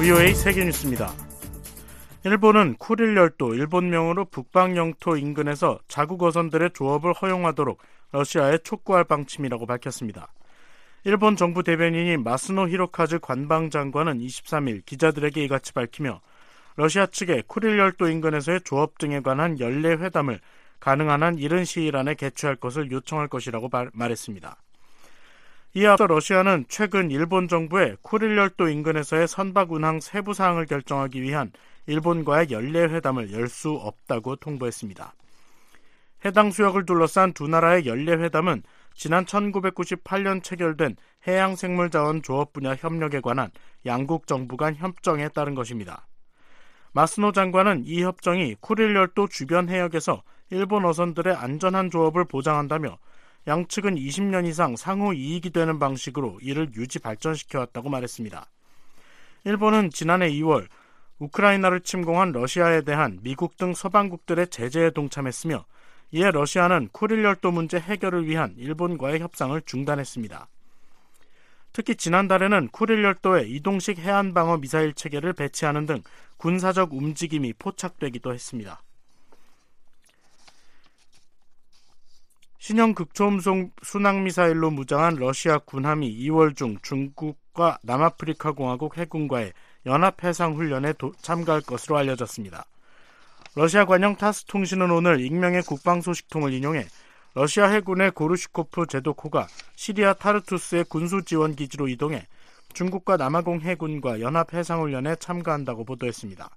VOA 세계뉴스입니다. 일본은 쿠릴 열도 일본명으로 북방 영토 인근에서 자국 어선들의 조업을 허용하도록 러시아에 촉구할 방침이라고 밝혔습니다. 일본 정부 대변인인 마스노 히로카즈 관방 장관은 23일 기자들에게 이같이 밝히며 러시아 측에 쿠릴 열도 인근에서의 조업 등에 관한 연례 회담을 가능한 한 이른 시일 안에 개최할 것을 요청할 것이라고 말했습니다. 이에 앞서 러시아는 최근 일본 정부의 쿠릴 열도 인근에서의 선박 운항 세부 사항을 결정하기 위한 일본과의 연례 회담을 열 수 없다고 통보했습니다. 해당 수역을 둘러싼 두 나라의 연례 회담은 지난 1998년 체결된 해양생물자원 조업 분야 협력에 관한 양국 정부 간 협정에 따른 것입니다. 마스노 장관은 이 협정이 쿠릴 열도 주변 해역에서 일본 어선들의 안전한 조업을 보장한다며 양측은 20년 이상 상호 이익이 되는 방식으로 이를 유지 발전시켜 왔다고 말했습니다. 일본은 지난해 2월 우크라이나를 침공한 러시아에 대한 미국 등 서방국들의 제재에 동참했으며 이에 러시아는 쿠릴 열도 문제 해결을 위한 일본과의 협상을 중단했습니다. 특히 지난달에는 쿠릴 열도에 이동식 해안 방어 미사일 체계를 배치하는 등 군사적 움직임이 포착되기도 했습니다. 신형 극초음속 순항미사일로 무장한 러시아 군함이 2월 중 중국과 남아프리카 공화국 해군과의 연합해상훈련에 도, 참가할 것으로 알려졌습니다. 러시아 관영 타스 통신은 오늘 익명의 국방 소식통을 인용해 러시아 해군의 고르시코프 제도코가 시리아 타르투스의 군수 지원 기지로 이동해 중국과 남아공 해군과 연합 해상훈련에 참가한다고 보도했습니다.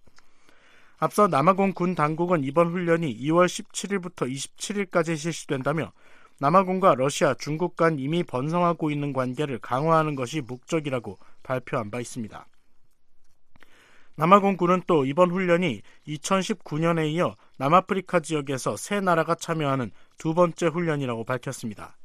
앞서 남아공 군 당국은 이번 훈련이 2월 17일부터 27일까지 실시된다며 남아공과 러시아, 중국 간 이미 번성하고 있는 관계를 강화하는 것이 목적이라고 발표한 바 있습니다. 남아공 군은 또 이번 훈련이 2019년에 이어 남아프리카 지역에서 세 나라가 참여하는 두 번째 훈련이라고 밝혔습니다.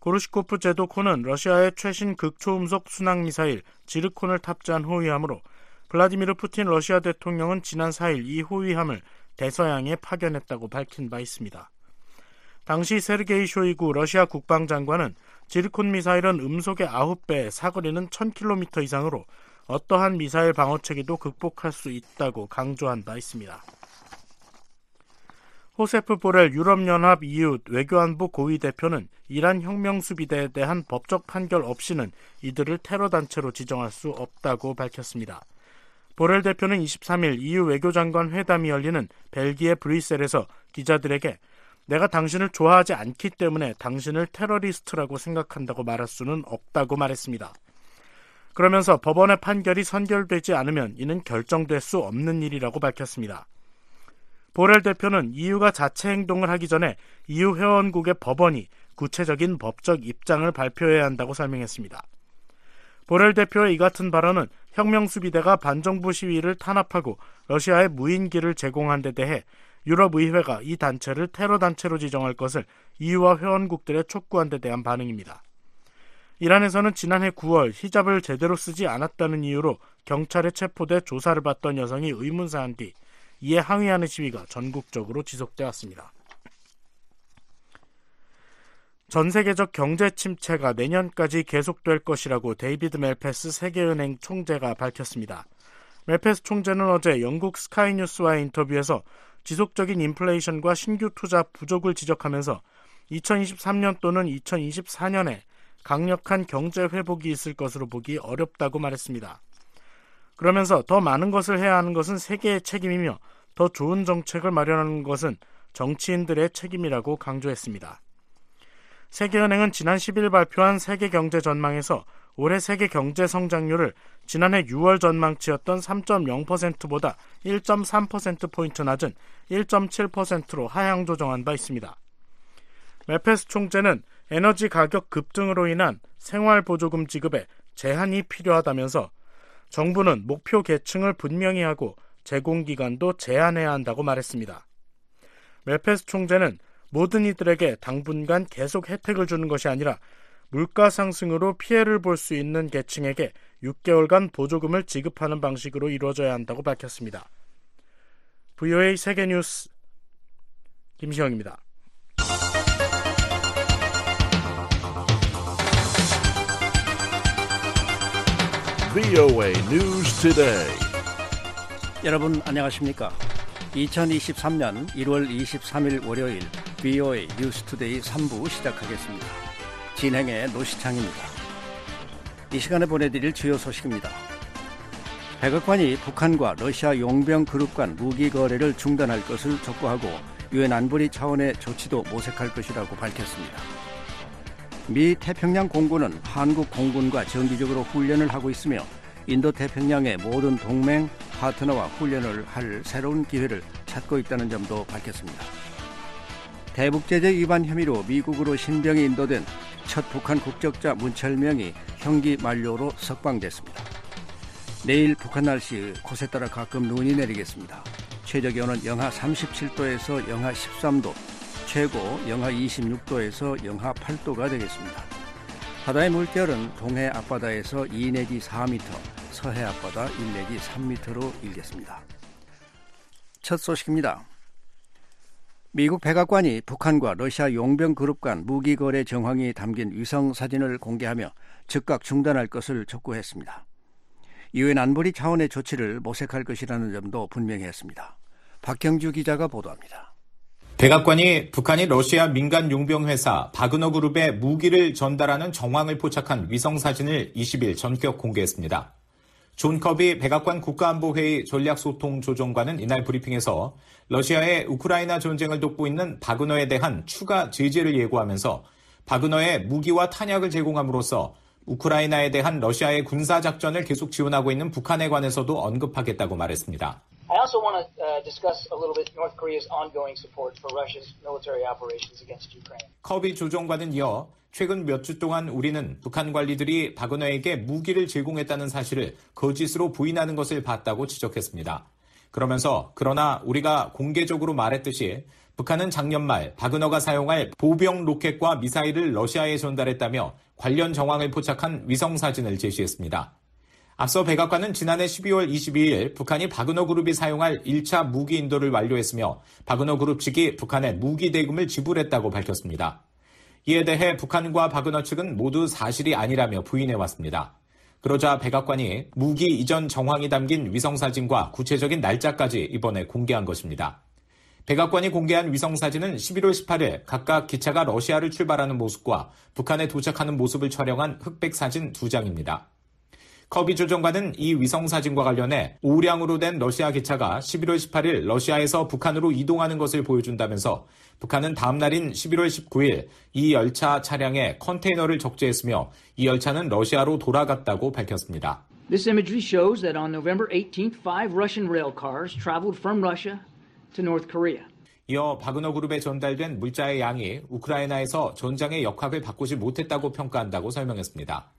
고르시코프 제도코는 러시아의 최신 극초음속 순항미사일 지르콘을 탑재한 호위함으로 블라디미르 푸틴 러시아 대통령은 지난 4일 이 호위함을 대서양에 파견했다고 밝힌 바 있습니다. 당시 세르게이 쇼이구 러시아 국방장관은 지르콘 미사일은 음속의 9배, 사거리는 1000km 이상으로 어떠한 미사일 방어 체계도 극복할 수 있다고 강조한 바 있습니다. 호세프 보렐 유럽연합 EU 외교안보 고위 대표는 이란 혁명수비대에 대한 법적 판결 없이는 이들을 테러단체로 지정할 수 없다고 밝혔습니다. 보렐 대표는 23일 EU 외교장관 회담이 열리는 벨기에 브뤼셀에서 기자들에게 내가 당신을 좋아하지 않기 때문에 당신을 테러리스트라고 생각한다고 말할 수는 없다고 말했습니다. 그러면서 법원의 판결이 선결되지 않으면 이는 결정될 수 없는 일이라고 밝혔습니다. 보렐 대표는 EU가 자체 행동을 하기 전에 EU 회원국의 법원이 구체적인 법적 입장을 발표해야 한다고 설명했습니다. 보렐 대표의 이 같은 발언은 혁명수비대가 반정부 시위를 탄압하고 러시아에 무인기를 제공한 데 대해 유럽의회가 이 단체를 테러단체로 지정할 것을 EU와 회원국들에 촉구한 데 대한 반응입니다. 이란에서는 지난해 9월 히잡을 제대로 쓰지 않았다는 이유로 경찰에 체포돼 조사를 받던 여성이 의문사한 뒤 이에 항의하는 시위가 전국적으로 지속돼 왔습니다. 전 세계적 경제 침체가 내년까지 계속될 것이라고 데이비드 멜페스 세계은행 총재가 밝혔습니다. 멜페스 총재는 어제 영국 스카이뉴스와의 인터뷰에서 지속적인 인플레이션과 신규 투자 부족을 지적하면서 2023년 또는 2024년에 강력한 경제 회복이 있을 것으로 보기 어렵다고 말했습니다. 그러면서 더 많은 것을 해야 하는 것은 세계의 책임이며 더 좋은 정책을 마련하는 것은 정치인들의 책임이라고 강조했습니다. 세계은행은 지난 10일 발표한 세계 경제 전망에서 올해 세계 경제 성장률을 지난해 6월 전망치였던 3.0%보다 1.3%포인트 낮은 1.7%로 하향 조정한 바 있습니다. 메페스 총재는 에너지 가격 급등으로 인한 생활보조금 지급에 제한이 필요하다면서 정부는 목표 계층을 분명히 하고 제공기간도 제한해야 한다고 말했습니다. 멜페스 총재는 모든 이들에게 당분간 계속 혜택을 주는 것이 아니라 물가 상승으로 피해를 볼 수 있는 계층에게 6개월간 보조금을 지급하는 방식으로 이루어져야 한다고 밝혔습니다. VOA 세계 뉴스 김시영입니다. VOA News Today. 여러분 안녕하십니까? 2023년 1월 23일 월요일 VOA 뉴스 투데이 3부 시작하겠습니다. 진행의 노시창입니다. 이 시간에 보내드릴 주요 소식입니다. 백악관이 북한과 러시아 용병 그룹 간 무기 거래를 중단할 것을 촉구하고 유엔 안보리 차원의 조치도 모색할 것이라고 밝혔습니다. 미 태평양 공군은 한국 공군과 정기적으로 훈련을 하고 있으며 인도 태평양의 모든 동맹 파트너와 훈련을 할 새로운 기회를 찾고 있다는 점도 밝혔습니다. 대북 제재 위반 혐의로 미국으로 신병이 인도된 첫 북한 국적자 문철명이 형기 만료로 석방됐습니다. 내일 북한 날씨 곳에 따라 가끔 눈이 내리겠습니다. 최저 기온은 영하 37도에서 영하 13도, 최고 영하 26도에서 영하 8도가 되겠습니다. 바다의 물결은 동해 앞바다에서 2 내지 4m, 서해 앞바다 1 내지 3m로 일겠습니다. 첫 소식입니다. 미국 백악관이 북한과 러시아 용병 그룹 간 무기 거래 정황이 담긴 위성 사진을 공개하며 즉각 중단할 것을 촉구했습니다. 유엔 안보리 차원의 조치를 모색할 것이라는 점도 분명히 했습니다. 박경주 기자가 보도합니다. 백악관이 북한이 러시아 민간 용병 회사 바그너 그룹에 무기를 전달하는 정황을 포착한 위성 사진을 20일 전격 공개했습니다. 존 커비 백악관 국가안보회의 전략소통조정관은 이날 브리핑에서 러시아의 우크라이나 전쟁을 돕고 있는 바그너에 대한 추가 제재를 예고하면서 바그너에 무기와 탄약을 제공함으로써 우크라이나에 대한 러시아의 군사작전을 계속 지원하고 있는 북한에 관해서도 언급하겠다고 말했습니다. I also want to uh, discuss a little bit North Korea's ongoing support for Russia's military operations against Ukraine. 커비 조정관은 이어 최근 몇 주 동안 우리는 북한 관리들이 바그너에게 무기를 제공했다는 사실을 거짓으로 부인하는 것을 봤다고 지적했습니다. 그러면서 그러나 우리가 공개적으로 말했듯이 북한은 작년 말 바그너가 사용할 보병 로켓과 미사일을 러시아에 전달했다며 관련 정황을 포착한 위성 사진을 제시했습니다. 앞서 백악관은 지난해 12월 22일 북한이 바그너 그룹이 사용할 1차 무기 인도를 완료했으며 바그너 그룹 측이 북한에 무기 대금을 지불했다고 밝혔습니다. 이에 대해 북한과 바그너 측은 모두 사실이 아니라며 부인해왔습니다. 그러자 백악관이 무기 이전 정황이 담긴 위성사진과 구체적인 날짜까지 이번에 공개한 것입니다. 백악관이 공개한 위성사진은 11월 18일 각각 기차가 러시아를 출발하는 모습과 북한에 도착하는 모습을 촬영한 흑백 사진 두 장입니다. 커비 조정관은 이 위성 사진과 관련해 우량으로 된 러시아 기차가 11월 18일 러시아에서 북한으로 이동하는 것을 보여준다면서 북한은 다음 날인 11월 19일 이 열차 차량에 컨테이너를 적재했으며 이 열차는 러시아로 돌아갔다고 밝혔습니다. This imagery shows that on November 18th, five Russian rail cars traveled from Russia to North Korea. 이어 바그너 그룹에 전달된 물자의 양이 우크라이나에서 전장의 역학을 바꾸지 못했다고 평가한다고 설명했습니다.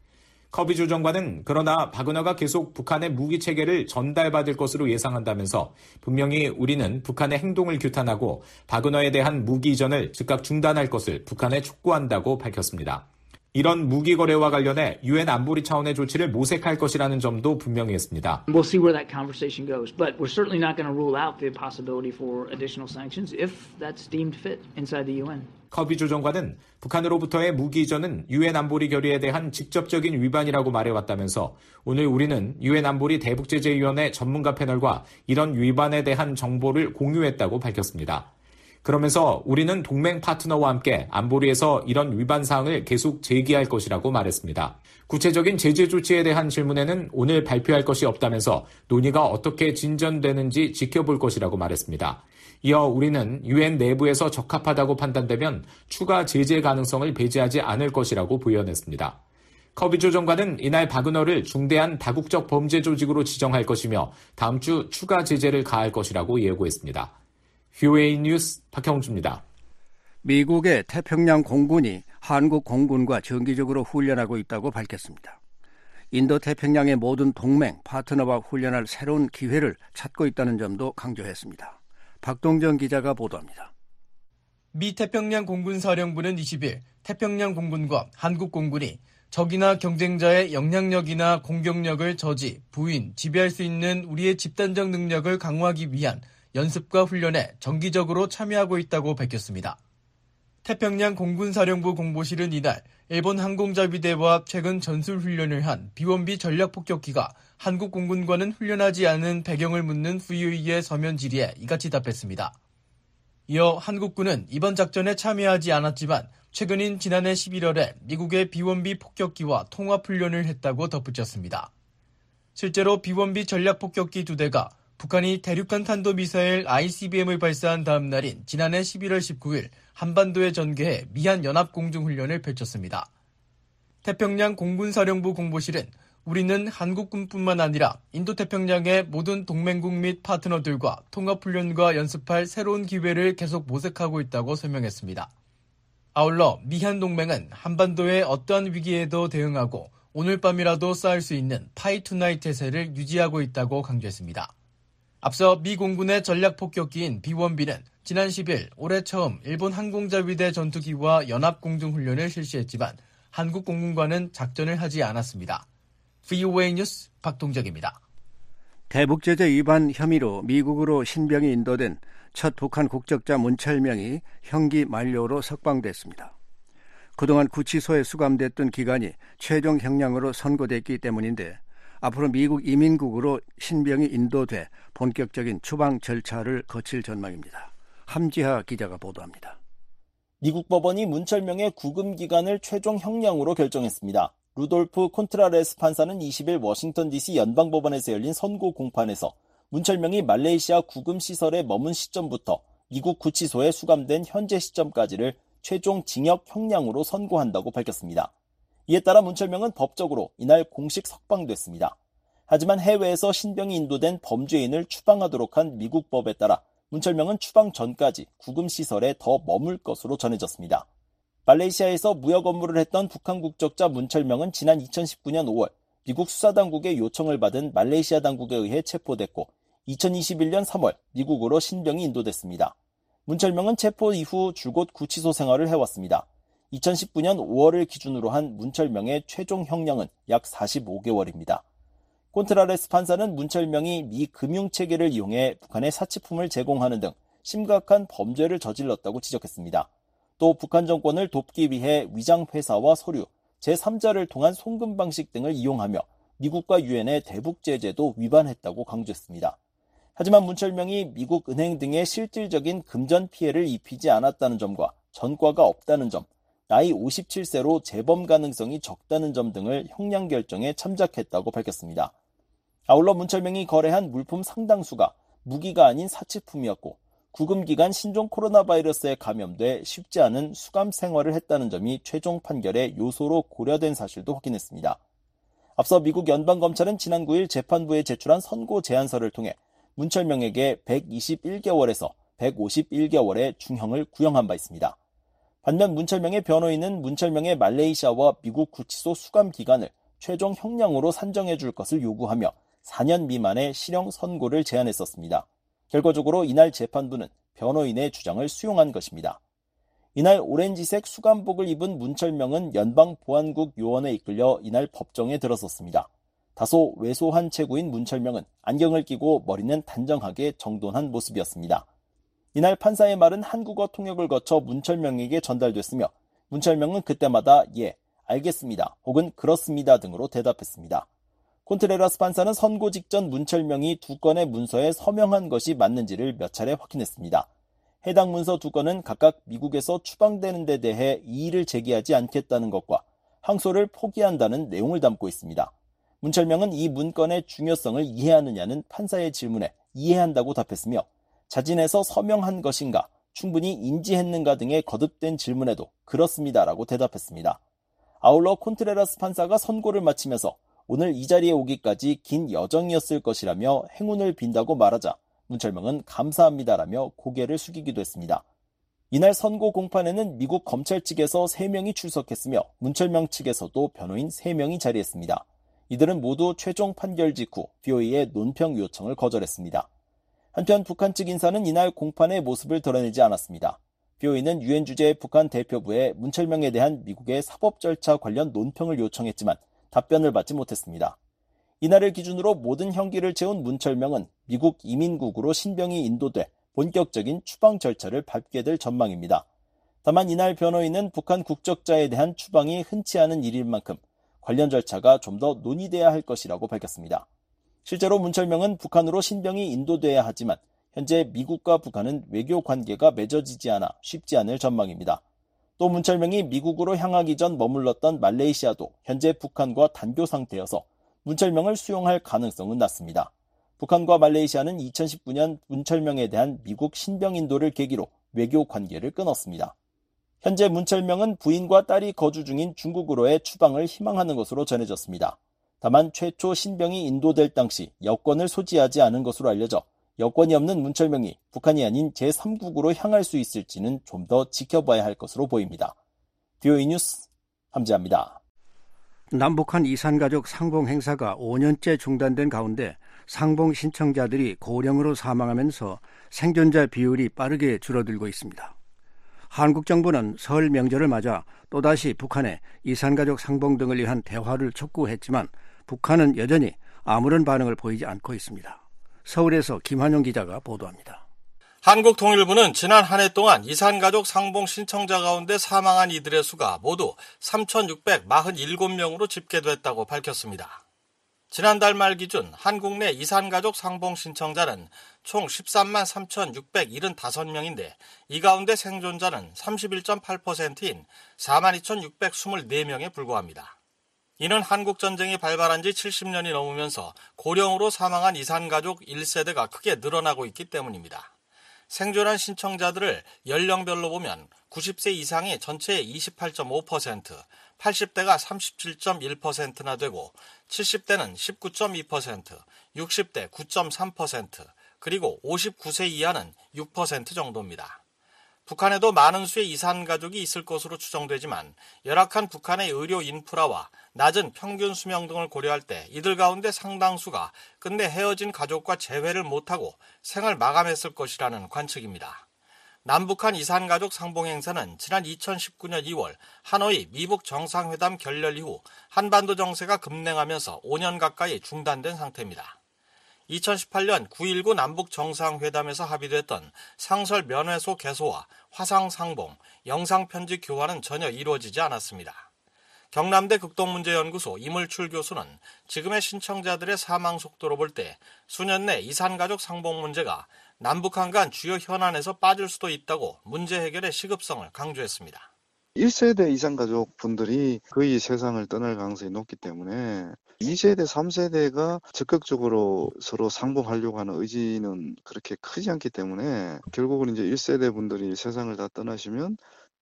커비 조 정관은 그러나 바그너가 계속 북한의 무기 체계를 전달받을 것으로 예상한다면서 분명히 우리는 북한의 행동을 규탄하고 바그너에 대한 무기 이전을 즉각 중단할 것을 북한에 촉구한다고 밝혔습니다. 이런 무기 거래와 관련해 유엔 안보리 차원의 조치를 모색할 것이라는 점도 분명히 했습니다. We'll see where that conversation goes, but we're certainly not going to rule out the possibility for additional sanctions if that's deemed fit inside the UN. 커비 조정관은 북한으로부터의 무기 이전은 유엔 안보리 결의에 대한 직접적인 위반이라고 말해왔다면서 오늘 우리는 유엔 안보리 대북제재위원회 전문가 패널과 이런 위반에 대한 정보를 공유했다고 밝혔습니다. 그러면서 우리는 동맹 파트너와 함께 안보리에서 이런 위반 사항을 계속 제기할 것이라고 말했습니다. 구체적인 제재 조치에 대한 질문에는 오늘 발표할 것이 없다면서 논의가 어떻게 진전되는지 지켜볼 것이라고 말했습니다. 이어 우리는 유엔 내부에서 적합하다고 판단되면 추가 제재 가능성을 배제하지 않을 것이라고 부연했습니다. 커비 조 정관은 이날 바그너를 중대한 다국적 범죄 조직으로 지정할 것이며 다음 주 추가 제재를 가할 것이라고 예고했습니다. 휴웨이 뉴스 박형주입니다. 미국의 태평양 공군이 한국 공군과 정기적으로 훈련하고 있다고 밝혔습니다. 인도 태평양의 모든 동맹, 파트너와 훈련할 새로운 기회를 찾고 있다는 점도 강조했습니다. 박동정 기자가 보도합니다. 미 태평양 공군 사령부는 20일 태평양 공군과 한국 공군이 적이나 경쟁자의 영향력이나 공격력을 저지, 부인, 지배할 수 있는 우리의 집단적 능력을 강화하기 위한 연습과 훈련에 정기적으로 참여하고 있다고 밝혔습니다. 태평양 공군사령부 공보실은 이날 일본 항공자위대와 최근 전술 훈련을 한 비원비 전략폭격기가 한국 공군과는 훈련하지 않은 배경을 묻는 VOE의 서면 질의에 이같이 답했습니다. 이어 한국군은 이번 작전에 참여하지 않았지만 최근인 지난해 11월에 미국의 비원비 폭격기와 통합훈련을 했다고 덧붙였습니다. 실제로 비원비 전략폭격기 두 대가 북한이 대륙간 탄도미사일 ICBM을 발사한 다음 날인 지난해 11월 19일 한반도에 전개해 미한 연합공중훈련을 펼쳤습니다. 태평양 공군사령부 공보실은 우리는 한국군뿐만 아니라 인도태평양의 모든 동맹국 및 파트너들과 통합훈련과 연습할 새로운 기회를 계속 모색하고 있다고 설명했습니다. 아울러 미한 동맹은 한반도의 어떠한 위기에도 대응하고 오늘 밤이라도 싸울 수 있는 Fight Tonight 태세를 유지하고 있다고 강조했습니다. 앞서 미 공군의 전략 폭격기인 B-1B는 지난 10일 올해 처음 일본 항공자위대 전투기와 연합공중훈련을 실시했지만 한국 공군과는 작전을 하지 않았습니다. VOA 뉴스 박동정입니다. 대북제재 위반 혐의로 미국으로 신병이 인도된 첫 북한 국적자 문철명이 형기 만료로 석방됐습니다. 그동안 구치소에 수감됐던 기간이 최종 형량으로 선고됐기 때문인데 앞으로 미국 이민국으로 신병이 인도돼 본격적인 추방 절차를 거칠 전망입니다. 함지하 기자가 보도합니다. 미국 법원이 문철명의 구금 기간을 최종 형량으로 결정했습니다. 루돌프 콘트라레스 판사는 20일 워싱턴 DC 연방법원에서 열린 선고 공판에서 문철명이 말레이시아 구금 시설에 머문 시점부터 미국 구치소에 수감된 현재 시점까지를 최종 징역 형량으로 선고한다고 밝혔습니다. 이에 따라 문철명은 법적으로 이날 공식 석방됐습니다. 하지만 해외에서 신병이 인도된 범죄인을 추방하도록 한 미국 법에 따라 문철명은 추방 전까지 구금시설에 더 머물 것으로 전해졌습니다. 말레이시아에서 무역 업무를 했던 북한 국적자 문철명은 지난 2019년 5월 미국 수사당국의 요청을 받은 말레이시아 당국에 의해 체포됐고 2021년 3월 미국으로 신병이 인도됐습니다. 문철명은 체포 이후 줄곧 구치소 생활을 해왔습니다. 2019년 5월을 기준으로 한 문철명의 최종 형량은 약 45개월입니다. 콘트라레스 판사는 문철명이 미 금융체계를 이용해 북한에 사치품을 제공하는 등 심각한 범죄를 저질렀다고 지적했습니다. 또 북한 정권을 돕기 위해 위장회사와 서류, 제3자를 통한 송금 방식 등을 이용하며 미국과 유엔의 대북 제재도 위반했다고 강조했습니다. 하지만 문철명이 미국 은행 등의 실질적인 금전 피해를 입히지 않았다는 점과 전과가 없다는 점, 나이 57세로 재범 가능성이 적다는 점 등을 형량 결정에 참작했다고 밝혔습니다. 아울러 문철명이 거래한 물품 상당수가 무기가 아닌 사치품이었고 구금 기간 신종 코로나 바이러스에 감염돼 쉽지 않은 수감 생활을 했다는 점이 최종 판결의 요소로 고려된 사실도 확인했습니다. 앞서 미국 연방검찰은 지난 9일 재판부에 제출한 선고 제안서를 통해 문철명에게 121개월에서 151개월의 중형을 구형한 바 있습니다. 반면 문철명의 변호인은 문철명의 말레이시아와 미국 구치소 수감 기간을 최종 형량으로 산정해 줄 것을 요구하며 4년 미만의 실형 선고를 제안했었습니다. 결과적으로 이날 재판부는 변호인의 주장을 수용한 것입니다. 이날 오렌지색 수감복을 입은 문철명은 연방보안국 요원에 이끌려 이날 법정에 들어섰습니다. 다소 왜소한 체구인 문철명은 안경을 끼고 머리는 단정하게 정돈한 모습이었습니다. 이날 판사의 말은 한국어 통역을 거쳐 문철명에게 전달됐으며 문철명은 그때마다 예, 알겠습니다 혹은 그렇습니다 등으로 대답했습니다. 콘트레라스 판사는 선고 직전 문철명이 두 건의 문서에 서명한 것이 맞는지를 몇 차례 확인했습니다. 해당 문서 두 건은 각각 미국에서 추방되는 데 대해 이의를 제기하지 않겠다는 것과 항소를 포기한다는 내용을 담고 있습니다. 문철명은 이 문건의 중요성을 이해하느냐는 판사의 질문에 이해한다고 답했으며 자진해서 서명한 것인가, 충분히 인지했는가 등의 거듭된 질문에도 그렇습니다라고 대답했습니다. 아울러 콘트레라스 판사가 선고를 마치면서 오늘 이 자리에 오기까지 긴 여정이었을 것이라며 행운을 빈다고 말하자 문철명은 감사합니다라며 고개를 숙이기도 했습니다. 이날 선고 공판에는 미국 검찰 측에서 3명이 출석했으며 문철명 측에서도 변호인 3명이 자리했습니다. 이들은 모두 최종 판결 직후 BOE의 논평 요청을 거절했습니다. 한편 북한 측 인사는 이날 공판의 모습을 드러내지 않았습니다. BOE는 유엔 주재 북한 대표부에 문철명에 대한 미국의 사법 절차 관련 논평을 요청했지만 답변을 받지 못했습니다. 이날을 기준으로 모든 형기를 채운 문철명은 미국 이민국으로 신병이 인도돼 본격적인 추방 절차를 밟게 될 전망입니다. 다만 이날 변호인은 북한 국적자에 대한 추방이 흔치 않은 일일 만큼 관련 절차가 좀 더 논의돼야 할 것이라고 밝혔습니다. 실제로 문철명은 북한으로 신병이 인도돼야 하지만 현재 미국과 북한은 외교 관계가 맺어지지 않아 쉽지 않을 전망입니다. 또 문철명이 미국으로 향하기 전 머물렀던 말레이시아도 현재 북한과 단교 상태여서 문철명을 수용할 가능성은 낮습니다. 북한과 말레이시아는 2019년 문철명에 대한 미국 신병 인도를 계기로 외교 관계를 끊었습니다. 현재 문철명은 부인과 딸이 거주 중인 중국으로의 추방을 희망하는 것으로 전해졌습니다. 다만 최초 신병이 인도될 당시 여권을 소지하지 않은 것으로 알려져 여권이 없는 문철명이 북한이 아닌 제3국으로 향할 수 있을지는 좀 더 지켜봐야 할 것으로 보입니다. 뷰이 뉴스 함지합니다. 남북한 이산가족 상봉 행사가 5년째 중단된 가운데 상봉 신청자들이 고령으로 사망하면서 생존자 비율이 빠르게 줄어들고 있습니다. 한국 정부는 설 명절을 맞아 또다시 북한에 이산가족 상봉 등을 위한 대화를 촉구했지만 북한은 여전히 아무런 반응을 보이지 않고 있습니다. 서울에서 김한용 기자가 보도합니다. 한국통일부는 지난 한 해 동안 이산가족 상봉 신청자 가운데 사망한 이들의 수가 모두 3,647명으로 집계됐다고 밝혔습니다. 지난달 말 기준 한국 내 이산가족 상봉 신청자는 총 13만 3,675명인데 이 가운데 생존자는 31.8%인 42,624명에 불과합니다. 이는 한국전쟁이 발발한 지 70년이 넘으면서 고령으로 사망한 이산가족 1세대가 크게 늘어나고 있기 때문입니다. 생존한 신청자들을 연령별로 보면 90세 이상이 전체의 28.5%, 80대가 37.1%나 되고 70대는 19.2%, 60대 9.3%, 그리고 59세 이하는 6% 정도입니다. 북한에도 많은 수의 이산 가족이 있을 것으로 추정되지만 열악한 북한의 의료 인프라와 낮은 평균 수명 등을 고려할 때 이들 가운데 상당수가 끝내 헤어진 가족과 재회를 못하고 생을 마감했을 것이라는 관측입니다. 남북한 이산가족 상봉 행사는 지난 2019년 2월 하노이 미북 정상회담 결렬 이후 한반도 정세가 급냉하면서 5년 가까이 중단된 상태입니다. 2018년 9.19 남북 정상회담에서 합의됐던 상설 면회소 개소와 화상 상봉, 영상 편지 교환은 전혀 이루어지지 않았습니다. 경남대 극동문제연구소 이물출 교수는 지금의 신청자들의 사망 속도로 볼 때 수년 내 이산가족 상봉 문제가 남북한 간 주요 현안에서 빠질 수도 있다고 문제 해결의 시급성을 강조했습니다. 1세대 이상 가족 분들이 거의 세상을 떠날 가능성이 높기 때문에 2세대, 3세대가 적극적으로 서로 상봉하려고 하는 의지는 그렇게 크지 않기 때문에 결국은 이제 1세대 분들이 세상을 다 떠나시면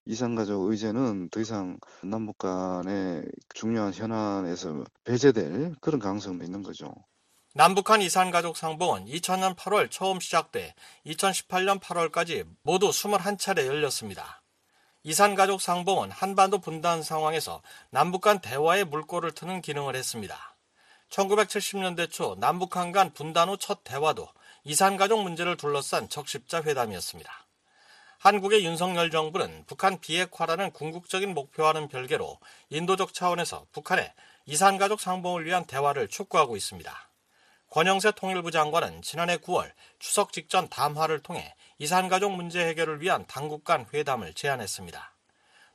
이상가족 의제는 더 이상 남북 간의 중요한 현안에서 배제될 그런 가능성도 있는 거죠. 남북한 이산가족 상봉은 2000년 8월 처음 시작돼 2018년 8월까지 모두 21차례 열렸습니다. 이산가족 상봉은 한반도 분단 상황에서 남북 간 대화의 물꼬를 트는 기능을 했습니다. 1970년대 초 남북한 간 분단 후 첫 대화도 이산가족 문제를 둘러싼 적십자 회담이었습니다. 한국의 윤석열 정부는 북한 비핵화라는 궁극적인 목표와는 별개로 인도적 차원에서 북한의 이산가족 상봉을 위한 대화를 촉구하고 있습니다. 권영세 통일부 장관은 지난해 9월 추석 직전 담화를 통해 이산가족 문제 해결을 위한 당국 간 회담을 제안했습니다.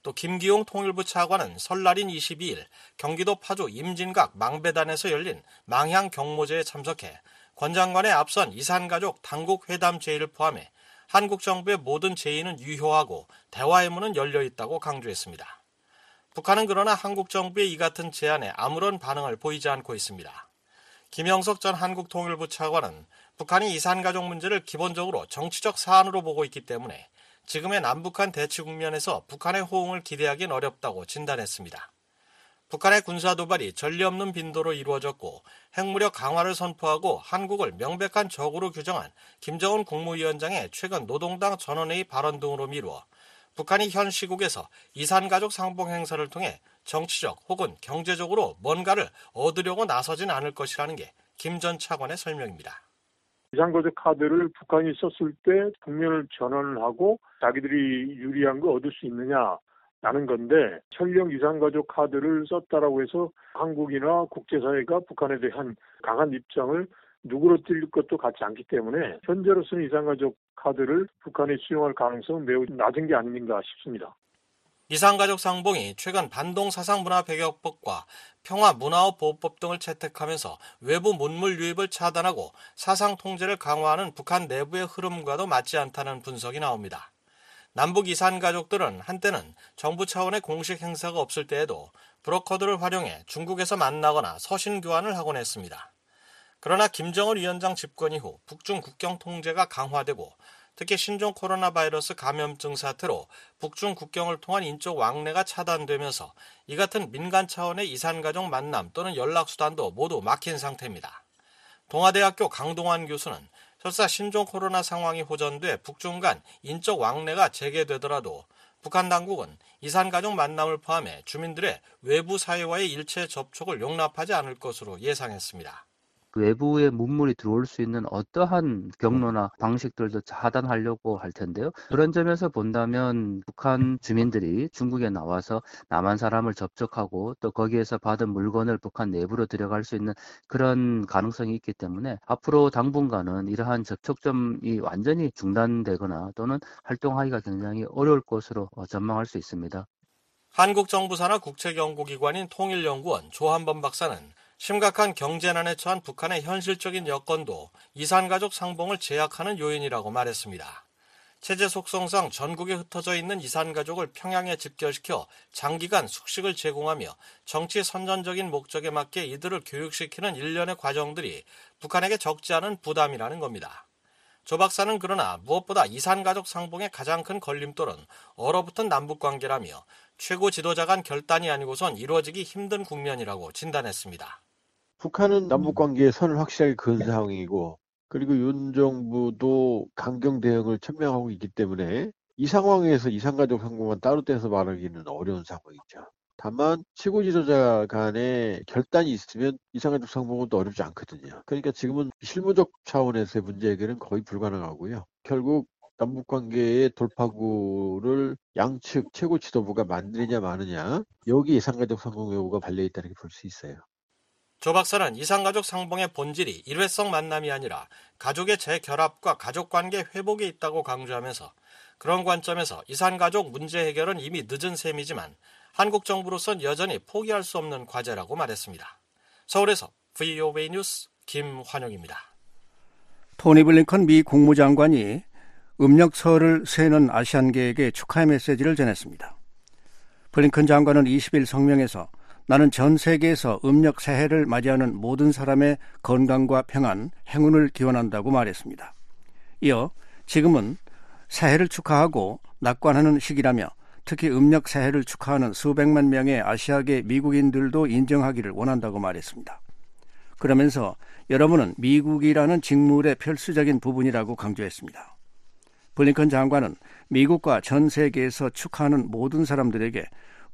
또 김기용 통일부 차관은 설날인 22일 경기도 파주 임진각 망배단에서 열린 망향 경모제에 참석해 권 장관의 앞선 이산가족 당국 회담 제의를 포함해 한국 정부의 모든 제의는 유효하고 대화의 문은 열려 있다고 강조했습니다. 북한은 그러나 한국 정부의 이 같은 제안에 아무런 반응을 보이지 않고 있습니다. 김영석 전 한국통일부 차관은 북한이 이산 가족 문제를 기본적으로 정치적 사안으로 보고 있기 때문에 지금의 남북한 대치 국면에서 북한의 호응을 기대하기는 어렵다고 진단했습니다. 북한의 군사 도발이 전례 없는 빈도로 이루어졌고 핵무력 강화를 선포하고 한국을 명백한 적으로 규정한 김정은 국무위원장의 최근 노동당 전원회의 발언 등으로 미루어 북한이 현 시국에서 이산가족 상봉 행사를 통해 정치적 혹은 경제적으로 뭔가를 얻으려고 나서진 않을 것이라는 게 김 전 차관의 설명입니다. 이산가족 카드를 북한이 썼을 때 국면을 전환을 하고 자기들이 유리한 거 얻을 수 있느냐 라는 건데 천령 이산가족 카드를 썼다라고 해서 한국이나 국제사회가 북한에 대한 강한 입장을 누구로 뛸 것도 같지 않기 때문에 현재로서는 이산가족 카드를 북한이 수용할 가능성은 매우 낮은 게 아닌가 싶습니다. 이산가족 상봉이 최근 반동 사상문화배격법과 평화문화보호법 등을 채택하면서 외부 문물 유입을 차단하고 사상 통제를 강화하는 북한 내부의 흐름과도 맞지 않다는 분석이 나옵니다. 남북 이산 가족들은 한때는 정부 차원의 공식 행사가 없을 때에도 브로커들을 활용해 중국에서 만나거나 서신 교환을 하곤 했습니다. 그러나 김정은 위원장 집권 이후 북중 국경 통제가 강화되고 특히 신종 코로나 바이러스 감염증 사태로 북중 국경을 통한 인적 왕래가 차단되면서 이 같은 민간 차원의 이산가족 만남 또는 연락수단도 모두 막힌 상태입니다. 동아대학교 강동환 교수는 설사 신종 코로나 상황이 호전돼 북중 간 인적 왕래가 재개되더라도 북한 당국은 이산가족 만남을 포함해 주민들의 외부 사회와의 일체 접촉을 용납하지 않을 것으로 예상했습니다. 외부의 문물이 들어올 수 있는 어떠한 경로나 방식들도 차단하려고 할 텐데요. 그런 점에서 본다면 북한 주민들이 중국에 나와서 남한 사람을 접촉하고 또 거기에서 받은 물건을 북한 내부로 들어갈 수 있는 그런 가능성이 있기 때문에 앞으로 당분간은 이러한 접촉점이 완전히 중단되거나 또는 활동하기가 굉장히 어려울 것으로 전망할 수 있습니다. 한국 정부 산하 국책연구기관인 통일연구원 조한범 박사는 심각한 경제난에 처한 북한의 현실적인 여건도 이산가족 상봉을 제약하는 요인이라고 말했습니다. 체제 속성상 전국에 흩어져 있는 이산가족을 평양에 집결시켜 장기간 숙식을 제공하며 정치 선전적인 목적에 맞게 이들을 교육시키는 일련의 과정들이 북한에게 적지 않은 부담이라는 겁니다. 조 박사는 그러나 무엇보다 이산가족 상봉의 가장 큰 걸림돌은 얼어붙은 남북관계라며 최고 지도자 간 결단이 아니고선 이루어지기 힘든 국면이라고 진단했습니다. 북한은 남북 관계에 선을 확실하게 그은 상황이고 그리고 윤 정부도 강경 대응을 천명하고 있기 때문에 이 상황에서 이산가족 상봉만 따로 떼서 말하기는 어려운 상황이죠. 다만 최고 지도자 간에 결단이 있으면 이산가족 상봉은 또 어렵지 않거든요. 그러니까 지금은 실무적 차원에서의 문제 해결은 거의 불가능하고요. 결국 남북 관계의 돌파구를 양측 최고 지도부가 만들느냐 마느냐 여기 이산가족 상봉 여부가 발려 있다는 게 볼 수 있어요. 조 박사는 이산가족 상봉의 본질이 일회성 만남이 아니라 가족의 재결합과 가족관계 회복에 있다고 강조하면서 그런 관점에서 이산가족 문제 해결은 이미 늦은 셈이지만 한국 정부로선 여전히 포기할 수 없는 과제라고 말했습니다. 서울에서 VOA 뉴스 김환영입니다. 토니 블링컨 미 국무장관이 음력설을 세는 아시안계에게 축하의 메시지를 전했습니다. 블링컨 장관은 20일 성명에서 나는 전 세계에서 음력 새해를 맞이하는 모든 사람의 건강과 평안, 행운을 기원한다고 말했습니다. 이어 지금은 새해를 축하하고 낙관하는 시기라며 특히 음력 새해를 축하하는 수백만 명의 아시아계 미국인들도 인정하기를 원한다고 말했습니다. 그러면서 여러분은 미국이라는 직물의 필수적인 부분이라고 강조했습니다. 블링컨 장관은 미국과 전 세계에서 축하하는 모든 사람들에게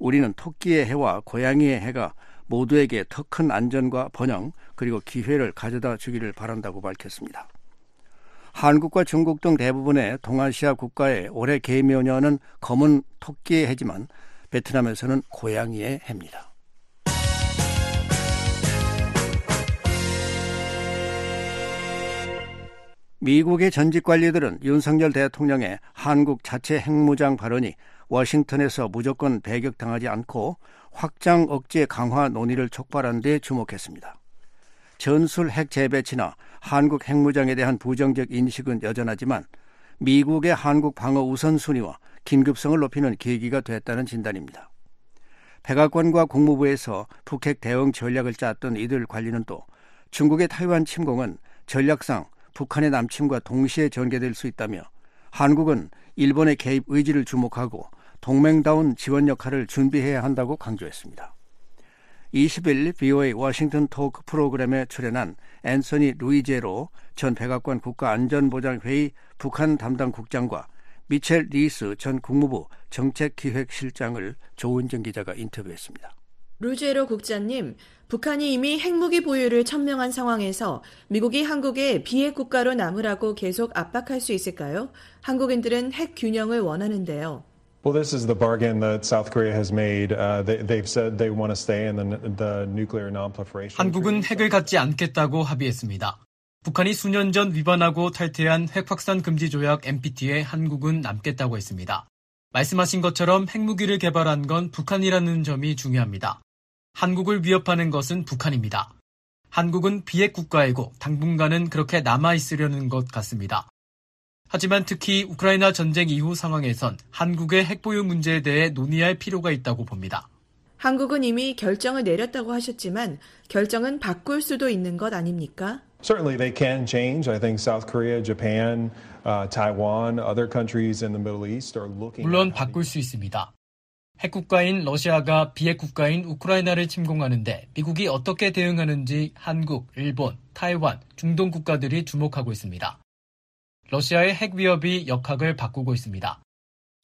우리는 토끼의 해와 고양이의 해가 모두에게 더 큰 안전과 번영 그리고 기회를 가져다 주기를 바란다고 밝혔습니다. 한국과 중국 등 대부분의 동아시아 국가의 올해 개묘년은 검은 토끼의 해지만 베트남에서는 고양이의 해입니다. 미국의 전직 관리들은 윤석열 대통령의 한국 자체 핵무장 발언이 워싱턴에서 무조건 배격당하지 않고 확장 억제 강화 논의를 촉발한 데 주목했습니다. 전술 핵 재배치나 한국 핵무장에 대한 부정적 인식은 여전하지만 미국의 한국 방어 우선순위와 긴급성을 높이는 계기가 됐다는 진단입니다. 백악관과 국무부에서 북핵 대응 전략을 짰던 이들 관리는 또 중국의 타이완 침공은 전략상 북한의 남침과 동시에 전개될 수 있다며 한국은 일본의 개입 의지를 주목하고 동맹다운 지원 역할을 준비해야 한다고 강조했습니다. 20일 VOA 워싱턴 토크 프로그램에 출연한 앤서니 루지에로 전 백악관 국가안전보장회의 북한 담당 국장과 미첼 리스 전 국무부 정책기획실장을 조은정 기자가 인터뷰했습니다. 루제로 국장님, 북한이 이미 핵무기 보유를 천명한 상황에서 미국이 한국에 비핵 국가로 남으라고 계속 압박할 수 있을까요? 한국인들은 핵 균형을 원하는데요. Well, this is the bargain that South Korea has made. Uh, they, they've said they want to stay in the, the nuclear non-proliferation. 한국은 핵을 갖지 않겠다고 합의했습니다. 북한이 수년 전 위반하고 탈퇴한 핵확산 금지 조약 NPT에 한국은 남겠다고 했습니다. 말씀하신 것처럼 핵무기를 개발한 건 북한이라는 점이 중요합니다. 한국을 위협하는 것은 북한입니다. 한국은 비핵 국가이고 당분간은 그렇게 남아 있으려는 것 같습니다. 하지만 특히 우크라이나 전쟁 이후 상황에선 한국의 핵보유 문제에 대해 논의할 필요가 있다고 봅니다. 한국은 이미 결정을 내렸다고 하셨지만 결정은 바꿀 수도 있는 것 아닙니까? Certainly, they can change. I think South Korea, Japan, uh, Taiwan, other countries in the Middle East are looking. 물론 바꿀 수 있습니다. 핵국가인 러시아가 비핵국가인 우크라이나를 침공하는데 미국이 어떻게 대응하는지 한국, 일본, 타이완, 중동 국가들이 주목하고 있습니다. 러시아의 핵 위협이 역학을 바꾸고 있습니다.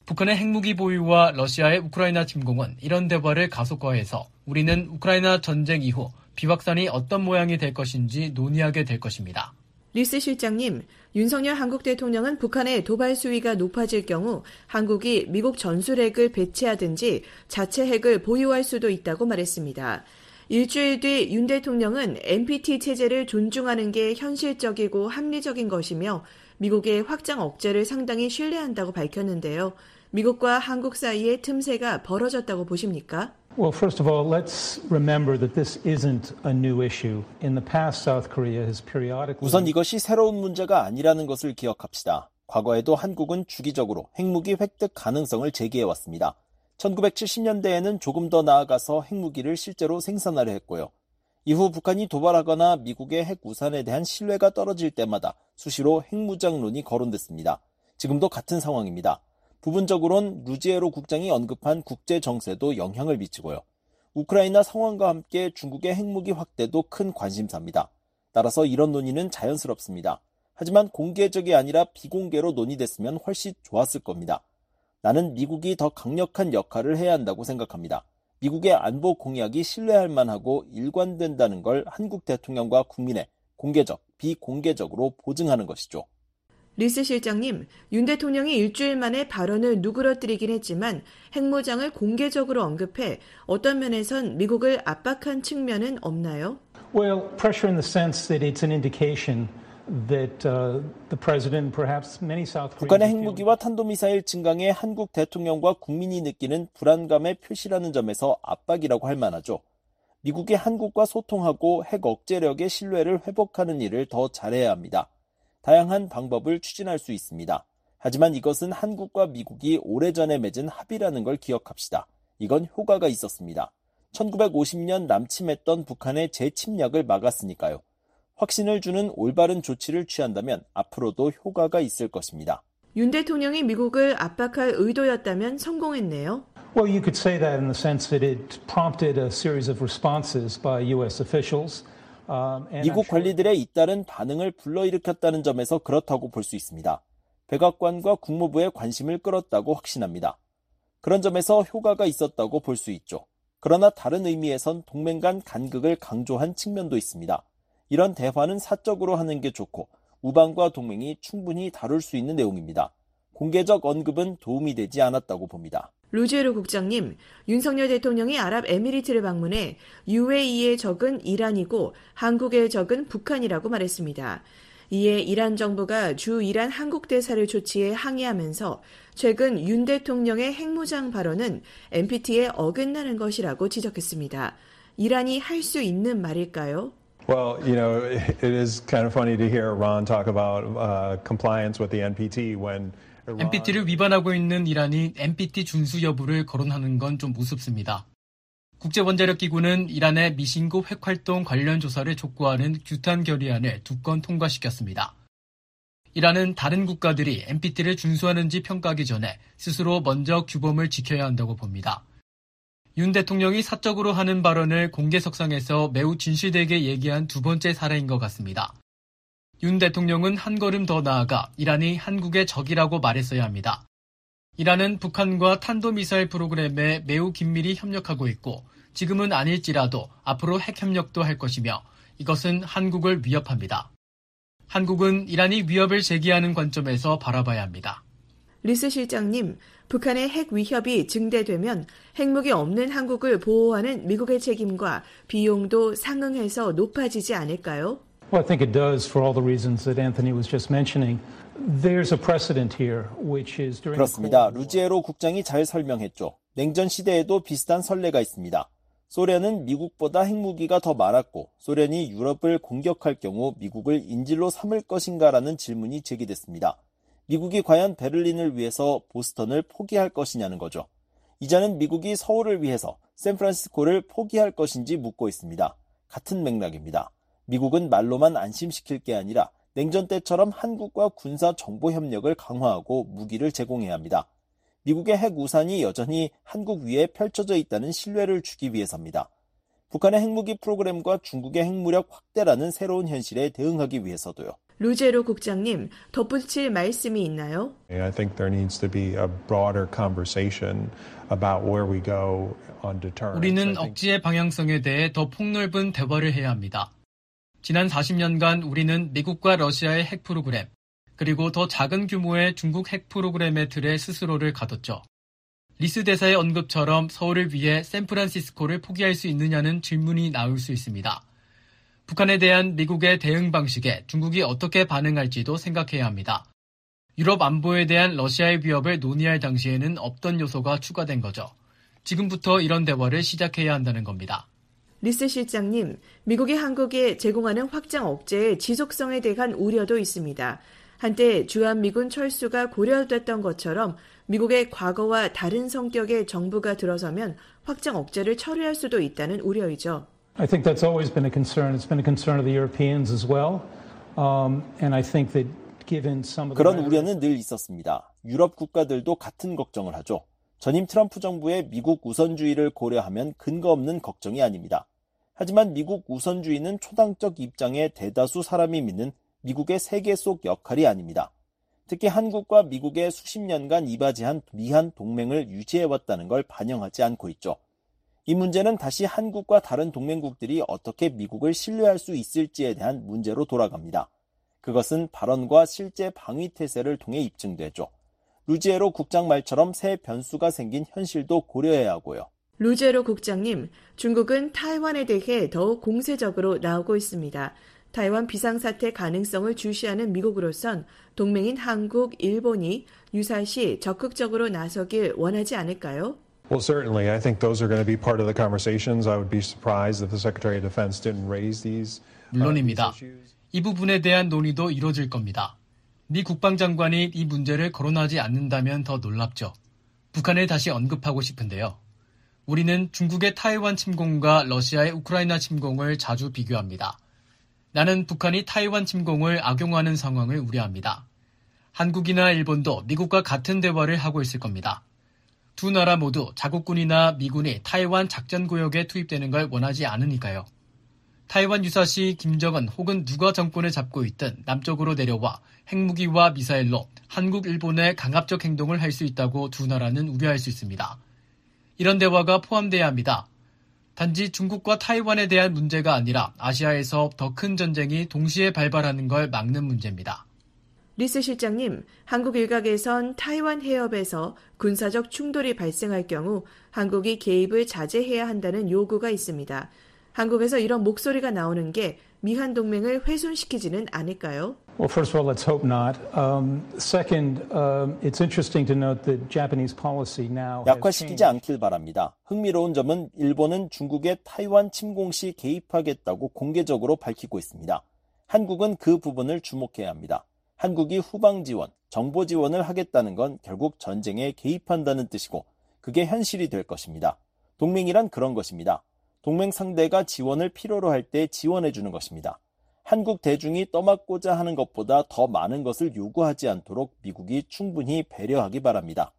북한의 핵무기 보유와 러시아의 우크라이나 침공은 이런 대화를 가속화해서 우리는 우크라이나 전쟁 이후 비확산이 어떤 모양이 될 것인지 논의하게 될 것입니다. 리스 실장님, 윤석열 한국 대통령은 북한의 도발 수위가 높아질 경우 한국이 미국 전술핵을 배치하든지 자체 핵을 보유할 수도 있다고 말했습니다. 일주일 뒤 윤 대통령은 NPT 체제를 존중하는 게 현실적이고 합리적인 것이며 미국의 확장 억제를 상당히 신뢰한다고 밝혔는데요. 미국과 한국 사이의 틈새가 벌어졌다고 보십니까? Well, first of all, let's remember that this isn't a new issue. In the past, South Korea has periodically. 우선 이것이 새로운 문제가 아니라는 것을 기억합시다. 과거에도 한국은 주기적으로 핵무기 획득 가능성을 제기해 왔습니다. 1970년대에는 조금 더 나아가서 핵무기를 실제로 생산하려 했고요. 이후 북한이 도발하거나 미국의 핵 우산에 대한 신뢰가 떨어질 때마다 수시로 핵무장론이 거론됐습니다. 지금도 같은 상황입니다. 부분적으론 루지에로 국장이 언급한 국제 정세도 영향을 미치고요. 우크라이나 상황과 함께 중국의 핵무기 확대도 큰 관심사입니다. 따라서 이런 논의는 자연스럽습니다. 하지만 공개적이 아니라 비공개로 논의됐으면 훨씬 좋았을 겁니다. 나는 미국이 더 강력한 역할을 해야 한다고 생각합니다. 미국의 안보 공약이 신뢰할 만하고 일관된다는 걸 한국 대통령과 국민에 공개적, 비공개적으로 보증하는 것이죠. 리스 실장님, 윤 대통령이 일주일 만에 발언을 누그러뜨리긴 했지만 핵무장을 공개적으로 언급해 어떤 면에선 미국을 압박한 측면은 없나요? Well, pressure in the sense that it's an indication uh. 북한의 핵무기와 탄도미사일 증강에 한국 대통령과 국민이 느끼는 불안감의 표시라는 점에서 압박이라고 할 만하죠. 미국이 한국과 소통하고 핵 억제력의 신뢰를 회복하는 일을 더 잘해야 합니다. 다양한 방법을 추진할 수 있습니다. 하지만 이것은 한국과 미국이 오래전에 맺은 합의라는 걸 기억합시다. 이건 효과가 있었습니다. 1950년 남침했던 북한의 재침략을 막았으니까요. 확신을 주는 올바른 조치를 취한다면 앞으로도 효과가 있을 것입니다. 윤 대통령이 미국을 압박할 의도였다면 성공했네요. Well, you could say that in the sense that it prompted a series of responses by U.S. officials. 미국 관리들의 잇따른 반응을 불러일으켰다는 점에서 그렇다고 볼 수 있습니다. 백악관과 국무부의 관심을 끌었다고 확신합니다. 그런 점에서 효과가 있었다고 볼 수 있죠. 그러나 다른 의미에선 동맹 간 간극을 강조한 측면도 있습니다. 이런 대화는 사적으로 하는 게 좋고 우방과 동맹이 충분히 다룰 수 있는 내용입니다. 공개적 언급은 도움이 되지 않았다고 봅니다. 루제로 국장님, 윤석열 대통령이 아랍에미리트를 방문해 UAE의 적은 이란이고 한국의 적은 북한이라고 말했습니다. 이에 이란 정부가 주 이란 한국 대사를 조치해 항의하면서 최근 윤 대통령의 핵무장 발언은 NPT에 어긋나는 것이라고 지적했습니다. 이란이 할 수 있는 말일까요? Well, you know, it is kind of funny to hear Iran talk about uh, compliance with the NPT when NPT를 위반하고 있는 이란이 NPT 준수 여부를 거론하는 건 좀 우습습니다. 국제원자력기구는 이란의 미신급 핵활동 관련 조사를 촉구하는 규탄 결의안을 두 건 통과시켰습니다. 이란은 다른 국가들이 NPT를 준수하는지 평가하기 전에 스스로 먼저 규범을 지켜야 한다고 봅니다. 윤 대통령이 사적으로 하는 발언을 공개석상에서 매우 진실되게 얘기한 두 번째 사례인 것 같습니다. 윤 대통령은 한 걸음 더 나아가 이란이 한국의 적이라고 말했어야 합니다. 이란은 북한과 탄도미사일 프로그램에 매우 긴밀히 협력하고 있고 지금은 아닐지라도 앞으로 핵 협력도 할 것이며 이것은 한국을 위협합니다. 한국은 이란이 위협을 제기하는 관점에서 바라봐야 합니다. 리스 실장님, 북한의 핵 위협이 증대되면 핵무기 없는 한국을 보호하는 미국의 책임과 비용도 상응해서 높아지지 않을까요? Well, I think it does for all the reasons that Anthony was just mentioning. There's a precedent here, which is during 그렇습니다. 루지에로 국장이 잘 설명했죠. 냉전 시대에도 비슷한 선례가 있습니다. 소련은 미국보다 핵무기가 더 많았고 소련이 유럽을 공격할 경우 미국을 인질로 삼을 것인가라는 질문이 제기됐습니다. 미국이 과연 베를린을 위해서 보스턴을 포기할 것이냐는 거죠. 이자는 미국이 서울을 위해서 샌프란시스코를 포기할 것인지 묻고 있습니다. 같은 맥락입니다. 미국은 말로만 안심시킬 게 아니라 냉전 때처럼 한국과 군사 정보 협력을 강화하고 무기를 제공해야 합니다. 미국의 핵 우산이 여전히 한국 위에 펼쳐져 있다는 신뢰를 주기 위해서입니다. 북한의 핵무기 프로그램과 중국의 핵무력 확대라는 새로운 현실에 대응하기 위해서도요. 루제로 국장님, 덧붙일 말씀이 있나요? I think there needs to be a broader conversation about where we go on deterrence. 우리는 억지의 방향성에 대해 더 폭넓은 대화를 해야 합니다. 지난 40년간 우리는 미국과 러시아의 핵 프로그램, 그리고 더 작은 규모의 중국 핵 프로그램의 틀에 스스로를 가뒀죠. 리스 대사의 언급처럼 서울을 위해 샌프란시스코를 포기할 수 있느냐는 질문이 나올 수 있습니다. 북한에 대한 미국의 대응 방식에 중국이 어떻게 반응할지도 생각해야 합니다. 유럽 안보에 대한 러시아의 위협을 논의할 당시에는 없던 요소가 추가된 거죠. 지금부터 이런 대화를 시작해야 한다는 겁니다. 리스 실장님, 미국이 한국에 제공하는 확장 억제의 지속성에 대한 우려도 있습니다. 한때 주한미군 철수가 고려됐던 것처럼 미국의 과거와 다른 성격의 정부가 들어서면 확장 억제를 철회할 수도 있다는 우려이죠. I think that's always been a concern. It's been a concern of the Europeans as well. Um, and I think that given some of the 그런 우려는 늘 있었습니다. 유럽 국가들도 같은 걱정을 하죠. 전임 트럼프 정부의 미국 우선주의를 고려하면 근거 없는 걱정이 아닙니다. 하지만 미국 우선주의는 초당적 입장의 대다수 사람이 믿는 미국의 세계 속 역할이 아닙니다. 특히 한국과 미국의 수십 년간 이바지한 미한 동맹을 유지해왔다는 걸 반영하지 않고 있죠. 이 문제는 다시 한국과 다른 동맹국들이 어떻게 미국을 신뢰할 수 있을지에 대한 문제로 돌아갑니다. 그것은 발언과 실제 방위 태세를 통해 입증되죠. 루지에로 국장 말처럼 새 변수가 생긴 현실도 고려해야 하고요. 루제로 국장님, 중국은 타이완에 대해 더욱 공세적으로 나오고 있습니다. 타이완 비상사태 가능성을 주시하는 미국으로선 동맹인 한국, 일본이 유사시 적극적으로 나서길 원하지 않을까요? Well, certainly. I think those are going to be part of the conversations. I would be surprised if the Secretary of Defense didn't raise these. 물론입니다. 이 부분에 대한 논의도 이뤄질 겁니다. 미 국방장관이 이 문제를 거론하지 않는다면 더 놀랍죠. 북한을 다시 언급하고 싶은데요. 우리는 중국의 타이완 침공과 러시아의 우크라이나 침공을 자주 비교합니다. 나는 북한이 타이완 침공을 악용하는 상황을 우려합니다. 한국이나 일본도 미국과 같은 대화를 하고 있을 겁니다. 두 나라 모두 자국군이나 미군이 타이완 작전구역에 투입되는 걸 원하지 않으니까요. 타이완 유사시 김정은 혹은 누가 정권을 잡고 있든 남쪽으로 내려와 핵무기와 미사일로 한국, 일본의 강압적 행동을 할 수 있다고 두 나라는 우려할 수 있습니다. 이런 대화가 포함돼야 합니다. 단지 중국과 타이완에 대한 문제가 아니라 아시아에서 더 큰 전쟁이 동시에 발발하는 걸 막는 문제입니다. 리스 실장님, 한국 일각에선 타이완 해협에서 군사적 충돌이 발생할 경우 한국이 개입을 자제해야 한다는 요구가 있습니다. 한국에서 이런 목소리가 나오는 게 미한 동맹을 훼손시키지는 않을까요? Well, first of all, let's hope not. Um, second, um, it's interesting to note that Japanese policy now 약화시키지 않길 바랍니다. 흥미로운 점은 일본은 중국의 타이완 침공 시 개입하겠다고 공개적으로 밝히고 있습니다. 한국은 그 부분을 주목해야 합니다. 한국이 후방 지원, 정보 지원을 하겠다는 건 결국 전쟁에 개입한다는 뜻이고 그게 현실이 될 것입니다. 동맹이란 그런 것입니다. 동맹 상대가 지원을 필요로 할 때 지원해 주는 것입니다. 한국 대중이 떠맡고자 하는 것보다 더 많은 것을 요구하지 않도록 미국이 충분히 배려하기 바랍니다.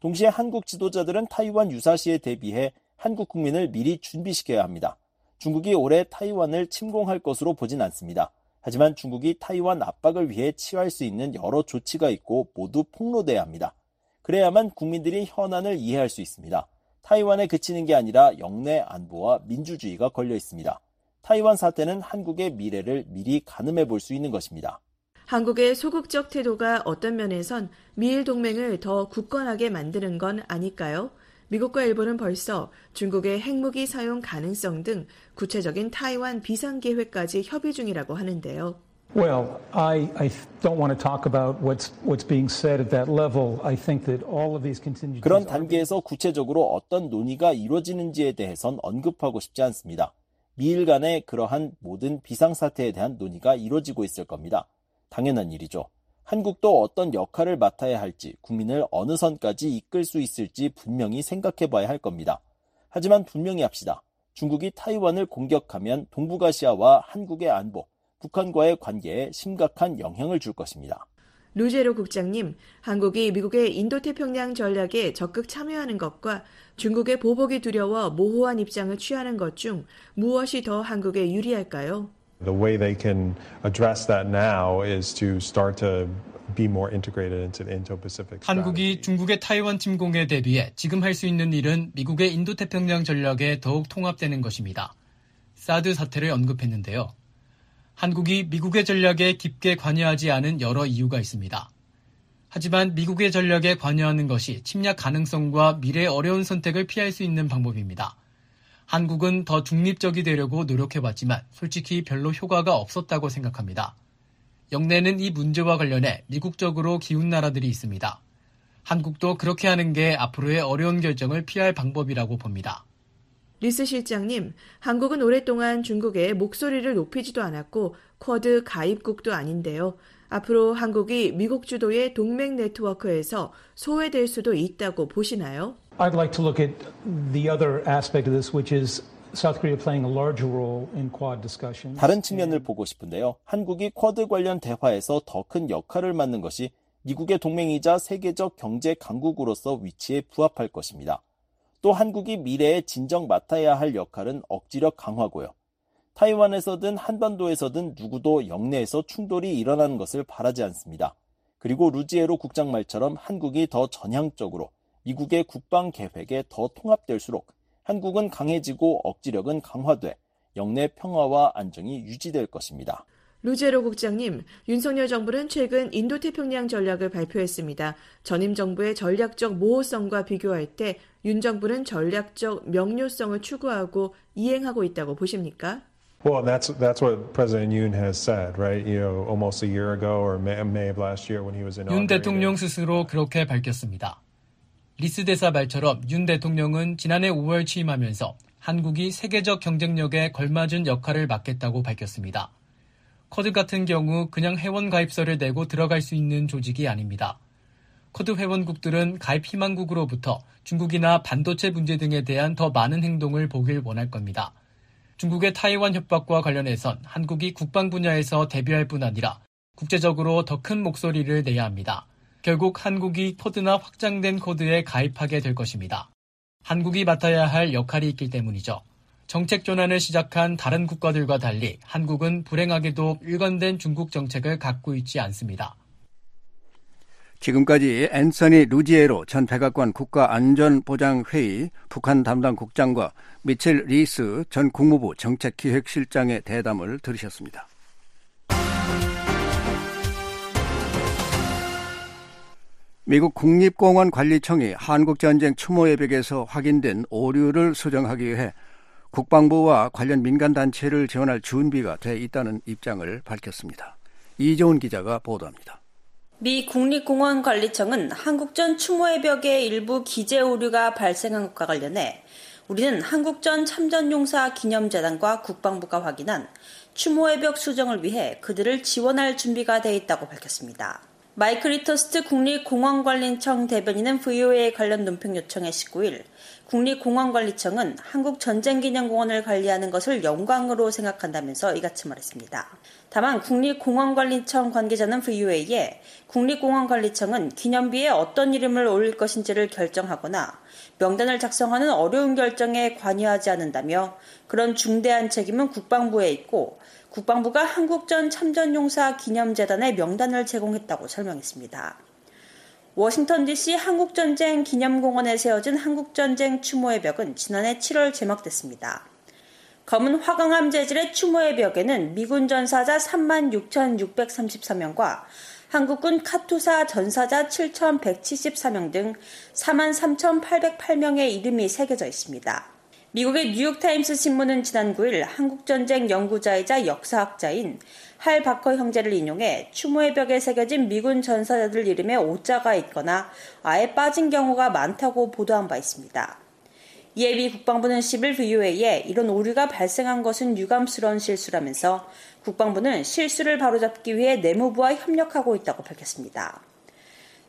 동시에 한국 지도자들은 타이완 유사시에 대비해 한국 국민을 미리 준비시켜야 합니다. 중국이 올해 타이완을 침공할 것으로 보진 않습니다. 하지만 중국이 타이완 압박을 위해 취할 수 있는 여러 조치가 있고 모두 폭로돼야 합니다. 그래야만 국민들이 현안을 이해할 수 있습니다. 타이완에 그치는 게 아니라 영내 안보와 민주주의가 걸려 있습니다. 타이완 사태는 한국의 미래를 미리 가늠해 볼 수 있는 것입니다. 한국의 소극적 태도가 어떤 면에선 미일 동맹을 더 굳건하게 만드는 건 아닐까요? 미국과 일본은 벌써 중국의 핵무기 사용 가능성 등 구체적인 타이완 비상 계획까지 협의 중이라고 하는데요. Well, I, I don't want to talk about what's what's being said at that level. I think that all of these contingencies 그런 단계에서 구체적으로 어떤 논의가 이루어지는지에 대해선 언급하고 싶지 않습니다. 미일 간의 그러한 모든 비상사태에 대한 논의가 이루어지고 있을 겁니다. 당연한 일이죠. 한국도 어떤 역할을 맡아야 할지, 국민을 어느 선까지 이끌 수 있을지 분명히 생각해 봐야 할 겁니다. 하지만 분명히 합시다. 중국이 타이완을 공격하면 동북아시아와 한국의 안보, 북한과의 관계에 심각한 영향을 줄 것입니다. 루제로 국장님, 한국이 미국의 인도태평양 전략에 적극 참여하는 것과 중국의 보복이 두려워 모호한 입장을 취하는 것 중 무엇이 더 한국에 유리할까요? The way they can address that now is to start to be more integrated into the Indo-Pacific. 한국이 중국의 타이완 침공에 대비해 지금 할 수 있는 일은 미국의 인도태평양 전략에 더욱 통합되는 것입니다. 사드 사태를 언급했는데요. 한국이 미국의 전략에 깊게 관여하지 않은 여러 이유가 있습니다. 하지만 미국의 전략에 관여하는 것이 침략 가능성과 미래의 어려운 선택을 피할 수 있는 방법입니다. 한국은 더 중립적이 되려고 노력해봤지만 솔직히 별로 효과가 없었다고 생각합니다. 역내에는 이 문제와 관련해 미국 쪽으로 기운 나라들이 있습니다. 한국도 그렇게 하는 게 앞으로의 어려운 결정을 피할 방법이라고 봅니다. 리스 실장님, 한국은 오랫동안 중국에 목소리를 높이지도 않았고 쿼드 가입국도 아닌데요. 앞으로 한국이 미국 주도의 동맹 네트워크에서 소외될 수도 있다고 보시나요? I'd like to look at the other aspect of this, which is South Korea playing a larger role in Quad discussions. 다른 측면을 보고 싶은데요. 한국이 쿼드 관련 대화에서 더 큰 역할을 맡는 것이 미국의 동맹이자 세계적 경제 강국으로서 위치에 부합할 것입니다. 또 한국이 미래에 진정 맡아야 할 역할은 억지력 강화고요. 타이완에서든 한반도에서든 누구도 영내에서 충돌이 일어나는 것을 바라지 않습니다. 그리고 루지에로 국장 말처럼 한국이 더 전향적으로 미국의 국방 계획에 더 통합될수록 한국은 강해지고 억지력은 강화돼 영내 평화와 안정이 유지될 것입니다. 루제로 국장님, 윤석열 정부는 최근 인도태평양 전략을 발표했습니다. 전임 정부의 전략적 모호성과 비교할 때 윤 정부는 전략적 명료성을 추구하고 이행하고 있다고 보십니까? Well, that's that's what President Yoon has said, right? You know, almost a year ago or May, May of last year when he was in. 윤 대통령 스스로 그렇게 밝혔습니다. 리스 대사 말처럼 윤 대통령은 지난해 5월 취임하면서 한국이 세계적 경쟁력에 걸맞은 역할을 맡겠다고 밝혔습니다. 쿼드 같은 경우 그냥 회원 가입서를 내고 들어갈 수 있는 조직이 아닙니다. 쿼드 회원국들은 가입 희망국으로부터 중국이나 반도체 문제 등에 대한 더 많은 행동을 보길 원할 겁니다. 중국의 타이완 협박과 관련해선 한국이 국방 분야에서 대비할 뿐 아니라 국제적으로 더 큰 목소리를 내야 합니다. 결국 한국이 쿼드나 확장된 쿼드에 가입하게 될 것입니다. 한국이 맡아야 할 역할이 있기 때문이죠. 정책 전환을 시작한 다른 국가들과 달리 한국은 불행하게도 일관된 중국 정책을 갖고 있지 않습니다. 지금까지 앤서니 루지에로 전 백악관 국가안전보장회의 북한 담당 국장과 미첼 리스 전 국무부 정책기획실장의 대담을 들으셨습니다. 미국 국립공원 관리청이 한국전쟁 추모의 벽에서 확인된 오류를 수정하기 위해 국방부와 관련 민간단체를 지원할 준비가 돼 있다는 입장을 밝혔습니다. 이재훈 기자가 보도합니다. 미 국립공원관리청은 한국전 추모의 벽에 일부 기재 오류가 발생한 것과 관련해 우리는 한국전 참전용사 기념재단과 국방부가 확인한 추모의 벽 수정을 위해 그들을 지원할 준비가 돼 있다고 밝혔습니다. 마이크 리터스트 국립공원관리청 대변인은 VOA 관련 논평 요청에 19일 국립공원관리청은 한국전쟁기념공원을 관리하는 것을 영광으로 생각한다면서 이같이 말했습니다. 다만 국립공원관리청 관계자는 VOA에 국립공원관리청은 기념비에 어떤 이름을 올릴 것인지를 결정하거나 명단을 작성하는 어려운 결정에 관여하지 않는다며 그런 중대한 책임은 국방부에 있고 국방부가 한국전 참전용사 기념재단의 명단을 제공했다고 설명했습니다. 워싱턴 DC 한국전쟁 기념공원에 세워진 한국전쟁 추모의 벽은 지난해 7월 제막됐습니다. 검은 화강암 재질의 추모의 벽에는 미군 전사자 36,633명과 한국군 카투사 전사자 7,174명 등 43,808명의 이름이 새겨져 있습니다. 미국의 뉴욕타임스 신문은 지난 9일 한국전쟁 연구자이자 역사학자인 할 바커 형제를 인용해 추모의 벽에 새겨진 미군 전사자들 이름에 오자가 있거나 아예 빠진 경우가 많다고 보도한 바 있습니다. 이에 미 국방부는 10일 VOA에 이런 오류가 발생한 것은 유감스러운 실수라면서 국방부는 실수를 바로잡기 위해 내무부와 협력하고 있다고 밝혔습니다.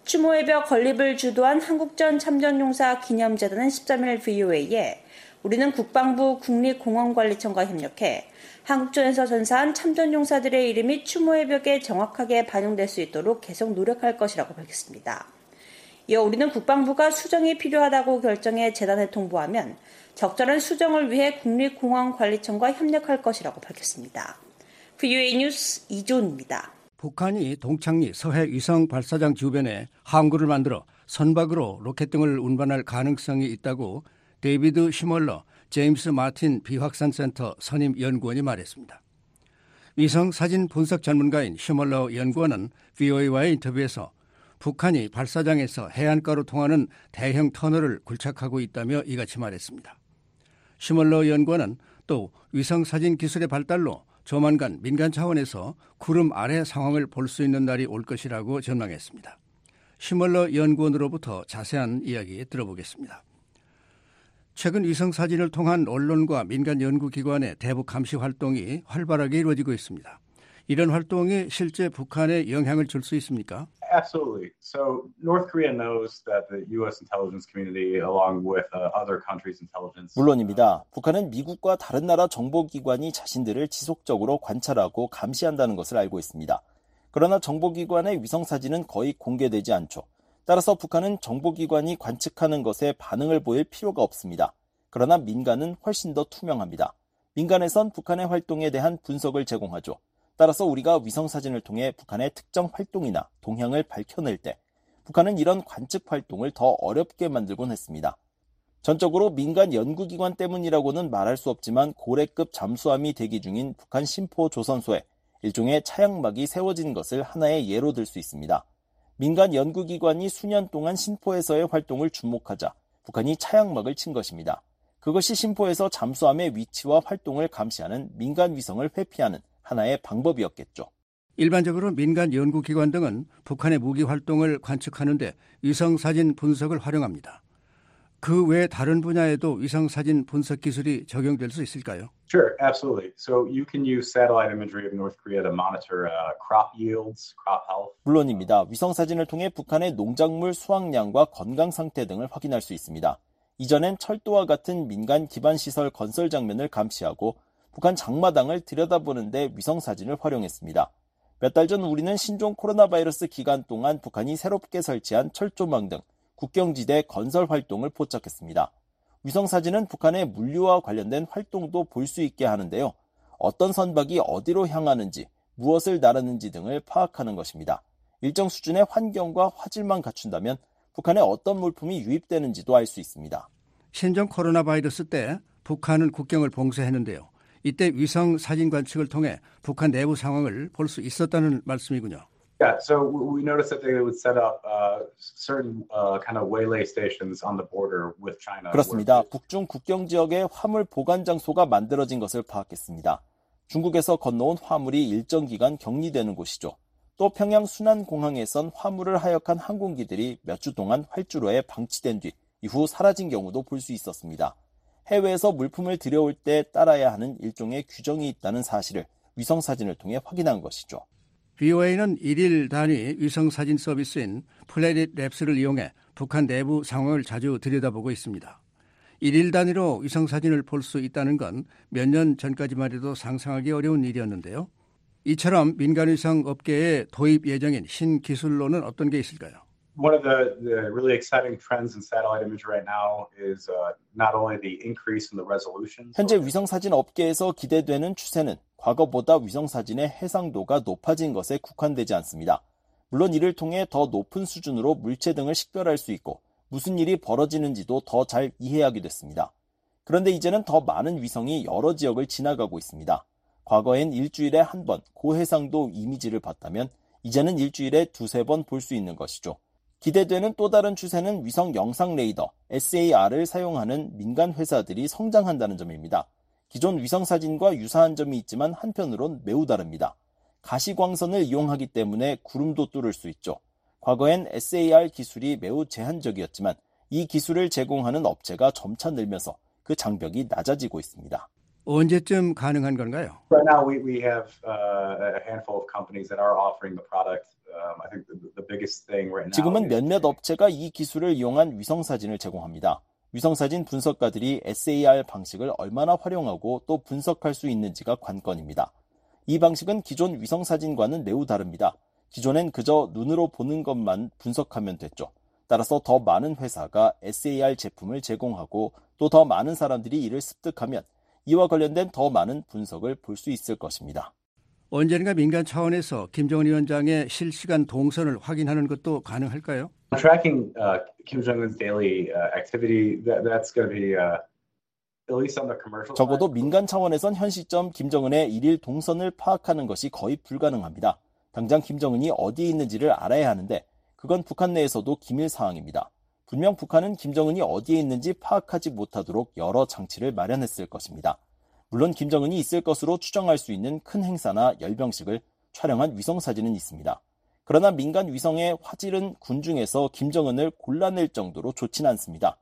추모의 벽 건립을 주도한 한국전 참전용사 기념재단은 13일 VOA에 우리는 국방부 국립공원관리청과 협력해 한국전에서 전사한 참전 용사들의 이름이 추모의 벽에 정확하게 반영될 수 있도록 계속 노력할 것이라고 밝혔습니다. 이어 우리는 국방부가 수정이 필요하다고 결정해 재단에 통보하면 적절한 수정을 위해 국립공원관리청과 협력할 것이라고 밝혔습니다. VOA 뉴스 이조은입니다. 북한이 동창리 서해 위성 발사장 주변에 항구를 만들어 선박으로 로켓 등을 운반할 가능성이 있다고 데이비드 슈멀러 제임스 마틴 비확산센터 선임 연구원이 말했습니다. 위성 사진 분석 전문가인 슈멀러 연구원은 VOA와의 인터뷰에서 북한이 발사장에서 해안가로 통하는 대형 터널을 굴착하고 있다며 이같이 말했습니다. 시멀러 연구원은 또 위성 사진 기술의 발달로 조만간 민간 차원에서 구름 아래 상황을 볼 수 있는 날이 올 것이라고 전망했습니다. 시멀러 연구원으로부터 자세한 이야기 들어보겠습니다. 최근 위성 사진을 통한 언론과 민간 연구기관의 대북 감시 활동이 활발하게 이루어지고 있습니다. 이런 활동이 실제 북한에 영향을 줄 수 있습니까? Absolutely. So North Korea knows that the U.S. intelligence community, along with uh, other countries' intelligence, 물론입니다. 북한은 미국과 다른 나라 정보 기관이 자신들을 지속적으로 관찰하고 감시한다는 것을 알고 있습니다. 그러나 정보 기관의 위성 사진은 거의 공개되지 않죠. 따라서 북한은 정보기관이 관측하는 것에 반응을 보일 필요가 없습니다. 그러나 민간은 훨씬 더 투명합니다. 민간에선 북한의 활동에 대한 분석을 제공하죠. 따라서 우리가 위성사진을 통해 북한의 특정 활동이나 동향을 밝혀낼 때 북한은 이런 관측 활동을 더 어렵게 만들곤 했습니다. 전적으로 민간 연구기관 때문이라고는 말할 수 없지만 고래급 잠수함이 대기 중인 북한 심포 조선소에 일종의 차양막이 세워진 것을 하나의 예로 들 수 있습니다. 민간 연구기관이 수년 동안 신포에서의 활동을 주목하자 북한이 차양막을 친 것입니다. 그것이 신포에서 잠수함의 위치와 활동을 감시하는 민간 위성을 회피하는 하나의 방법이었겠죠. 일반적으로 민간 연구기관 등은 북한의 무기 활동을 관측하는데 위성 사진 분석을 활용합니다. 그 외 다른 분야에도 위성 사진 분석 기술이 적용될 수 있을까요? Sure, absolutely. So you can use satellite imagery of North Korea to monitor uh, crop yields, crop health. 물론입니다. 위성 사진을 통해 북한의 농작물 수확량과 건강 상태 등을 확인할 수 있습니다. 이전엔 철도와 같은 민간 기반 시설 건설 장면을 감시하고 북한 장마당을 들여다보는데 위성 사진을 활용했습니다. 몇 달 전 우리는 신종 코로나 바이러스 기간 동안 북한이 새롭게 설치한 철조망 등 국경지대 건설 활동을 포착했습니다. 위성 사진은 북한의 물류와 관련된 활동도 볼 수 있게 하는데요. 어떤 선박이 어디로 향하는지, 무엇을 나르는지 등을 파악하는 것입니다. 일정 수준의 환경과 화질만 갖춘다면 북한에 어떤 물품이 유입되는지도 알 수 있습니다. 신종 코로나 바이러스 때 북한은 국경을 봉쇄했는데요. 이때 위성 사진 관측을 통해 북한 내부 상황을 볼 수 있었다는 말씀이군요. Yeah, so we noticed that they would set up uh, certain uh, kind of waylay stations on the border with China. 그렇습니다. 북중 국경 지역에 화물 보관 장소가 만들어진 것을 파악했습니다. 중국에서 건너온 화물이 일정 기간 격리되는 곳이죠. 또 평양 순안공항에선 화물을 하역한 항공기들이 몇 주 동안 활주로에 방치된 뒤 이후 사라진 경우도 볼 수 있었습니다. 해외에서 물품을 들여올 때 따라야 하는 일종의 규정이 있다는 사실을 위성 사진을 통해 확인한 것이죠. BOA는 일일 단위 위성 사진 서비스인 플래닛 랩스를 이용해 북한 내부 상황을 자주 들여다보고 있습니다. 일일 단위로 위성 사진을 볼 수 있다는 건 몇 년 전까지만 해도 상상하기 어려운 일이었는데요. 이처럼 민간 위성 업계에 도입 예정인 신기술로는 어떤 게 있을까요? One of the, the really exciting trends in satellite imagery right now is uh, not only the increase in the resolution. 현재 위성 사진 업계에서 기대되는 추세는 과거보다 위성 사진의 해상도가 높아진 것에 국한되지 않습니다. 물론 이를 통해 더 높은 수준으로 물체 등을 식별할 수 있고 무슨 일이 벌어지는지도 더 잘 이해하게 됐습니다. 그런데 이제는 더 많은 위성이 여러 지역을 지나가고 있습니다. 과거엔 일주일에 한 번 고해상도 이미지를 봤다면 이제는 일주일에 두세 번 볼 수 있는 것이죠. 기대되는 또 다른 추세는 위성 영상 레이더 SAR을 사용하는 민간 회사들이 성장한다는 점입니다. 기존 위성 사진과 유사한 점이 있지만 한편으론 매우 다릅니다. 가시광선을 이용하기 때문에 구름도 뚫을 수 있죠. 과거엔 SAR 기술이 매우 제한적이었지만 이 기술을 제공하는 업체가 점차 늘면서 그 장벽이 낮아지고 있습니다. 언제쯤 가능한 건가요? Right now, we, we have uh, a handful of companies that are offering the product. Um, I think the, the biggest thing right now. 지금은 is- 몇몇 업체가 이 기술을 이용한 위성 사진을 제공합니다. 위성 사진 분석가들이 SAR 방식을 얼마나 활용하고 또 분석할 수 있는지가 관건입니다. 이 방식은 기존 위성 사진과는 매우 다릅니다. 기존엔 그저 눈으로 보는 것만 분석하면 됐죠. 따라서 더 많은 회사가 SAR 제품을 제공하고 또 더 많은 사람들이 이를 습득하면 이와 관련된 더 많은 분석을 볼 수 있을 것입니다. 언젠가 민간 차원에서 김정은 위원장의 실시간 동선을 확인하는 것도 가능할까요? Tracking uh, Kim Jong Un's daily uh, activity, that, that's going to be uh, at least on the commercial 적어도. 민간 차원에선 현 시점 김정은의 일일 동선을 파악하는 것이 거의 불가능합니다. 당장 김정은이 어디에 있는지를 알아야 하는데 그건 북한 내에서도 기밀 사항입니다. 분명 북한은 김정은이 어디에 있는지 파악하지 못하도록 여러 장치를 마련했을 것입니다. 물론 김정은이 있을 것으로 추정할 수 있는 큰 행사나 열병식을 촬영한 위성 사진은 있습니다. 그러나 민간 위성의 화질은 군중에서 김정은을 골라낼 정도로 좋진 않습니다.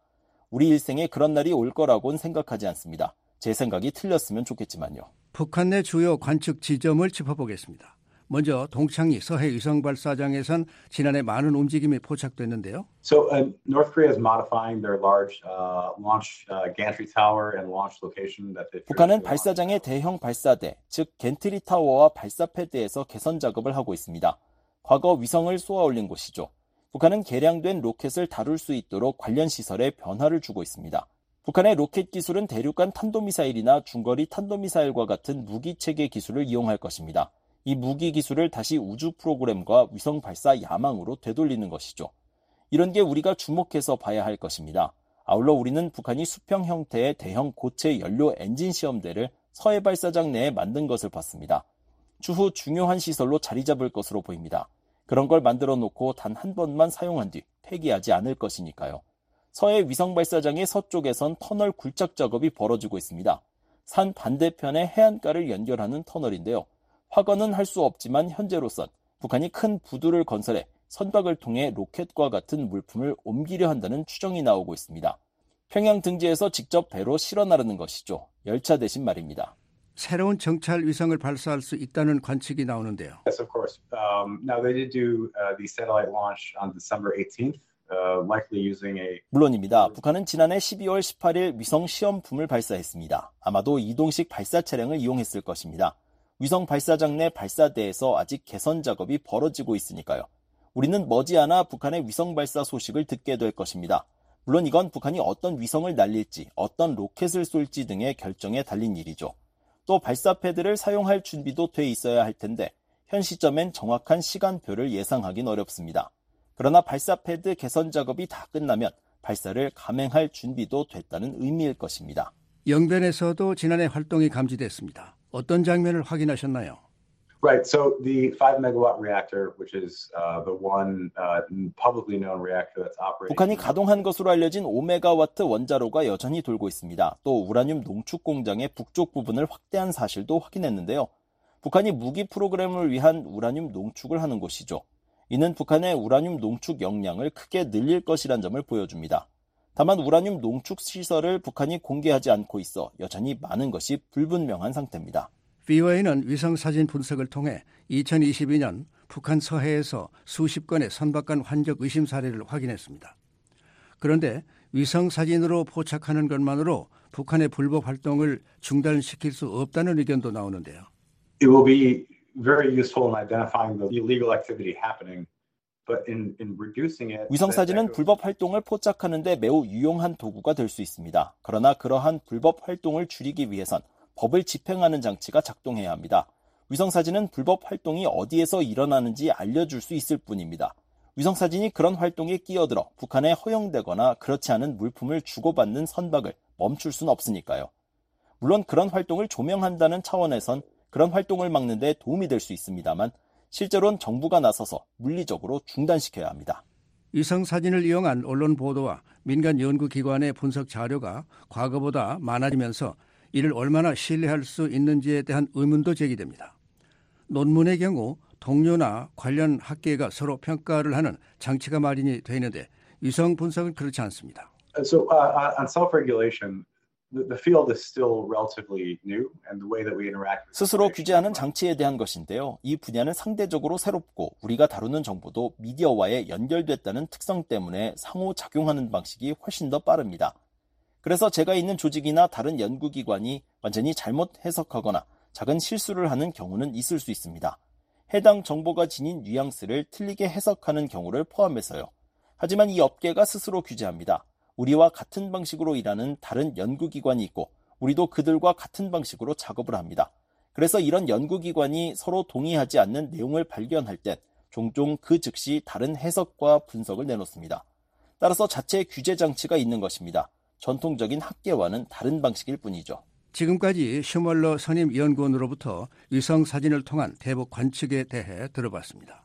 우리 일생에 그런 날이 올 거라고는 생각하지 않습니다. 제 생각이 틀렸으면 좋겠지만요. 북한 내 주요 관측 지점을 짚어보겠습니다. 먼저 동창리 서해 위성 발사장에선 지난해 많은 움직임이 포착됐는데요. So uh, North Korea is modifying their large uh, launch uh, gantry tower and launch location that they. 북한은 발사장의 대형 발사대, 즉 겐트리 타워와 발사 패드에서 개선 작업을 하고 있습니다. 과거 위성을 쏘아 올린 곳이죠. 북한은 개량된 로켓을 다룰 수 있도록 관련 시설에 변화를 주고 있습니다. 북한의 로켓 기술은 대륙간 탄도미사일이나 중거리 탄도미사일과 같은 무기 체계 기술을 이용할 것입니다. 이 무기 기술을 다시 우주 프로그램과 위성 발사 야망으로 되돌리는 것이죠. 이런 게 우리가 주목해서 봐야 할 것입니다. 아울러 우리는 북한이 수평 형태의 대형 고체 연료 엔진 시험대를 서해 발사장 내에 만든 것을 봤습니다. 추후 중요한 시설로 자리 잡을 것으로 보입니다. 그런 걸 만들어 놓고 단 한 번만 사용한 뒤 폐기하지 않을 것이니까요. 서해 위성 발사장의 서쪽에선 터널 굴착 작업이 벌어지고 있습니다. 산 반대편의 해안가를 연결하는 터널인데요. 확언은 할 수 없지만 현재로선 북한이 큰 부두를 건설해 선박을 통해 로켓과 같은 물품을 옮기려 한다는 추정이 나오고 있습니다. 평양 등지에서 직접 배로 실어 나르는 것이죠. 열차 대신 말입니다. 새로운 정찰 위성을 발사할 수 있다는 관측이 나오는데요. Yes, of course. Um, now they did do uh, the satellite launch on December 18th, uh, likely using a 물론입니다. 북한은 지난해 12월 18일 위성 시험품을 발사했습니다. 아마도 이동식 발사 차량을 이용했을 것입니다. 위성 발사장 내 발사대에서 아직 개선 작업이 벌어지고 있으니까요. 우리는 머지않아 북한의 위성 발사 소식을 듣게 될 것입니다. 물론 이건 북한이 어떤 위성을 날릴지, 어떤 로켓을 쏠지 등의 결정에 달린 일이죠. 또 발사 패드를 사용할 준비도 돼 있어야 할 텐데 현 시점엔 정확한 시간표를 예상하긴 어렵습니다. 그러나 발사 패드 개선 작업이 다 끝나면 발사를 감행할 준비도 됐다는 의미일 것입니다. 영변에서도 지난해 활동이 감지됐습니다. 어떤 장면을 확인하셨나요? Right. So the five megawatt reactor, which is uh, the one uh, publicly known reactor that's operating. 북한이 가동한 것으로 알려진 5메가와트 원자로가 여전히 돌고 있습니다. 또 우라늄 농축 공장의 북쪽 부분을 확대한 사실도 확인했는데요. 북한이 무기 프로그램을 위한 우라늄 농축을 하는 곳이죠. 이는 북한의 우라늄 농축 역량을 크게 늘릴 것이란 점을 보여줍니다. 다만 우라늄 농축 시설을 북한이 공개하지 않고 있어 여전히 많은 것이 불분명한 상태입니다. BOA는 위성 사진 분석을 통해 2022년 북한 서해에서 수십 건의 선박간 환적 의심 사례를 확인했습니다. 그런데 위성 사진으로 포착하는 것만으로 북한의 불법 활동을 중단시킬 수 없다는 의견도 나오는데요. It will be very useful in identifying the illegal activity happening, 위성 사진은 불법 활동을 포착하는 데 매우 유용한 도구가 될 수 있습니다. 그러나 그러한 불법 활동을 줄이기 위해선 법을 집행하는 장치가 작동해야 합니다. 위성 사진은 불법 활동이 어디에서 일어나는지 알려줄 수 있을 뿐입니다. 위성 사진이 그런 활동에 끼어들어 북한에 허용되거나 그렇지 않은 물품을 주고받는 선박을 멈출 수는 없으니까요. 물론 그런 활동을 조명한다는 차원에선 그런 활동을 막는 데 도움이 될 수 있습니다만 실제로는 정부가 나서서 물리적으로 중단시켜야 합니다. 위성 사진을 이용한 언론 보도와 민간 연구기관의 분석 자료가 과거보다 많아지면서 이를 얼마나 신뢰할 수 있는지에 대한 의문도 제기됩니다. 논문의 경우 동료나 관련 학계가 서로 평가를 하는 장치가 마련이 되는데 위성 분석은 그렇지 않습니다. So uh, on self-regulation, the, the field is still relatively new, and the way that we interact. With 스스로 규제하는 장치에 대한 것인데요. 이 분야는 상대적으로 새롭고 우리가 다루는 정보도 미디어와의 연결됐다는 특성 때문에 상호작용하는 방식이 훨씬 더 빠릅니다. 그래서 제가 있는 조직이나 다른 연구기관이 완전히 잘못 해석하거나 작은 실수를 하는 경우는 있을 수 있습니다. 해당 정보가 지닌 뉘앙스를 틀리게 해석하는 경우를 포함해서요. 하지만 이 업계가 스스로 규제합니다. 우리와 같은 방식으로 일하는 다른 연구기관이 있고 우리도 그들과 같은 방식으로 작업을 합니다. 그래서 이런 연구기관이 서로 동의하지 않는 내용을 발견할 땐 종종 그 즉시 다른 해석과 분석을 내놓습니다. 따라서 자체 규제 장치가 있는 것입니다. 전통적인 학계와는 다른 방식일 뿐이죠. 지금까지 슈멀러 선임 연구원으로부터 위성 사진을 통한 대북 관측에 대해 들어봤습니다.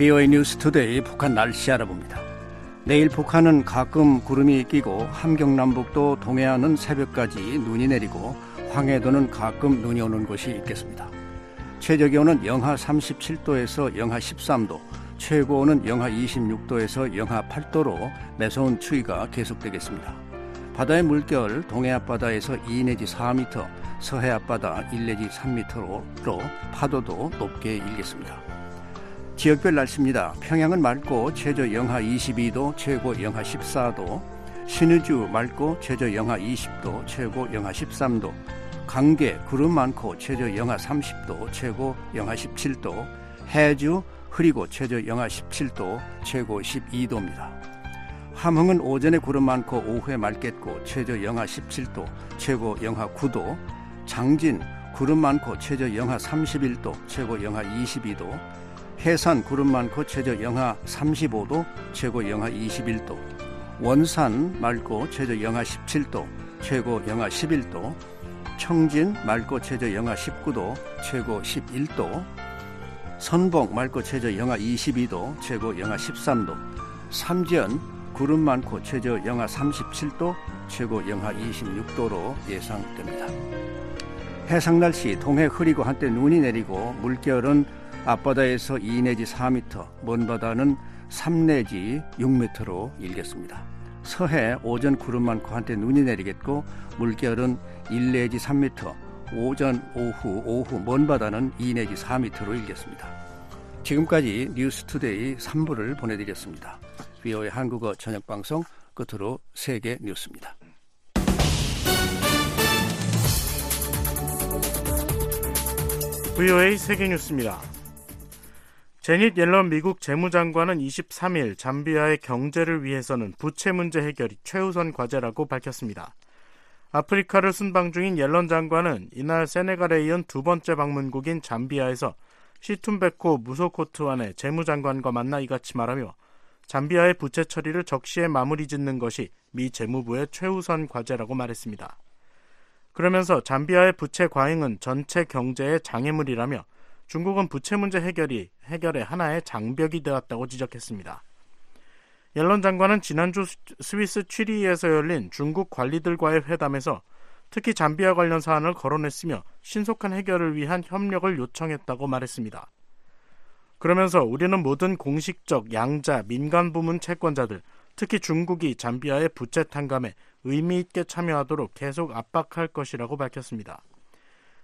VOA 뉴스 투데이 북한 날씨 알아봅니다. 내일 북한은 가끔 구름이 끼고 함경남북도 동해안은 새벽까지 눈이 내리고 황해도는 가끔 눈이 오는 곳이 있겠습니다. 최저 기온은 영하 37도에서 영하 13도, 최고 기온은 영하 26도에서 영하 8도로 매서운 추위가 계속되겠습니다. 바다의 물결 동해 앞바다에서 2 내지 4m, 서해 앞바다 1 내지 3m로 파도도 높게 일겠습니다. 지역별 날씨입니다. 평양은 맑고 최저 영하 22도, 최고 영하 14도. 신의주 맑고 최저 영하 20도, 최고 영하 13도. 강계 구름 많고 최저 영하 30도, 최고 영하 17도. 해주 흐리고 최저 영하 17도, 최고 12도입니다. 함흥은 오전에 구름 많고 오후에 맑겠고 최저 영하 17도, 최고 영하 9도. 장진 구름 많고 최저 영하 31도, 최고 영하 22도. 해산 구름 많고 최저 영하 35도, 최고 영하 21도. 원산 맑고 최저 영하 17도, 최고 영하 11도. 청진 맑고 최저 영하 19도, 최고 11도. 선봉 맑고 최저 영하 22도, 최고 영하 13도. 삼지연 구름 많고 최저 영하 37도, 최고 영하 26도로 예상됩니다. 해상 날씨 동해 흐리고 한때 눈이 내리고 물결은 앞바다에서 2 내지 4m, 먼 바다는 3 내지 6m로 일겠습니다. 서해 오전 구름 많고 한때 눈이 내리겠고 물결은 1 내지 3m, 오전, 오후, 오후 먼 바다는 2 내지 4m로 일겠습니다. 지금까지 뉴스투데이 3부를 보내드렸습니다. VOA 한국어 저녁 방송 끝으로 세계 뉴스입니다. VOA 세계 뉴스입니다. 제닛 옐런 미국 재무장관은 23일 잠비아의 경제를 위해서는 부채 문제 해결이 최우선 과제라고 밝혔습니다. 아프리카를 순방 중인 옐런 장관은 이날 세네갈에 이은 두 번째 방문국인 잠비아에서 시툰베코 무소코트완의 재무장관과 만나 이같이 말하며 잠비아의 부채 처리를 적시에 마무리 짓는 것이 미 재무부의 최우선 과제라고 말했습니다. 그러면서 잠비아의 부채 과잉은 전체 경제의 장애물이라며 중국은 부채 문제 해결이 해결의 하나의 장벽이 되었다고 지적했습니다. 옐런 장관은 지난주 스위스 취리히에서 열린 중국 관리들과의 회담에서 특히 잠비아 관련 사안을 거론했으며 신속한 해결을 위한 협력을 요청했다고 말했습니다. 그러면서 우리는 모든 공식적 양자 민간 부문 채권자들, 특히 중국이 잠비아의 부채 탕감에 의미 있게 참여하도록 계속 압박할 것이라고 밝혔습니다.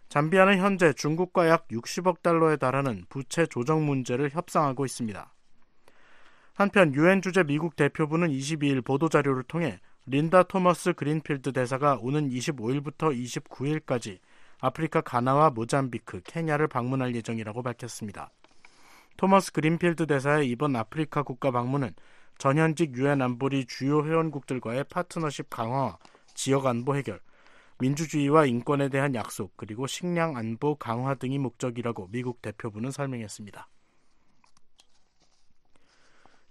잠비아는 현재 중국과 약 60억 달러에 달하는 부채 조정 문제를 협상하고 있습니다. 한편 유엔 주재 미국 대표부는 22일 보도 자료를 통해 린다 토머스 그린필드 대사가 오는 25일부터 29일까지 아프리카 가나와 모잠비크, 케냐를 방문할 예정이라고 밝혔습니다. 토머스 그린필드 대사의 이번 아프리카 국가 방문은 전현직 유엔 안보리 주요 회원국들과의 파트너십 강화, 지역 안보 해결, 민주주의와 인권에 대한 약속, 그리고 식량 안보 강화 등이 목적이라고 미국 대표부는 설명했습니다.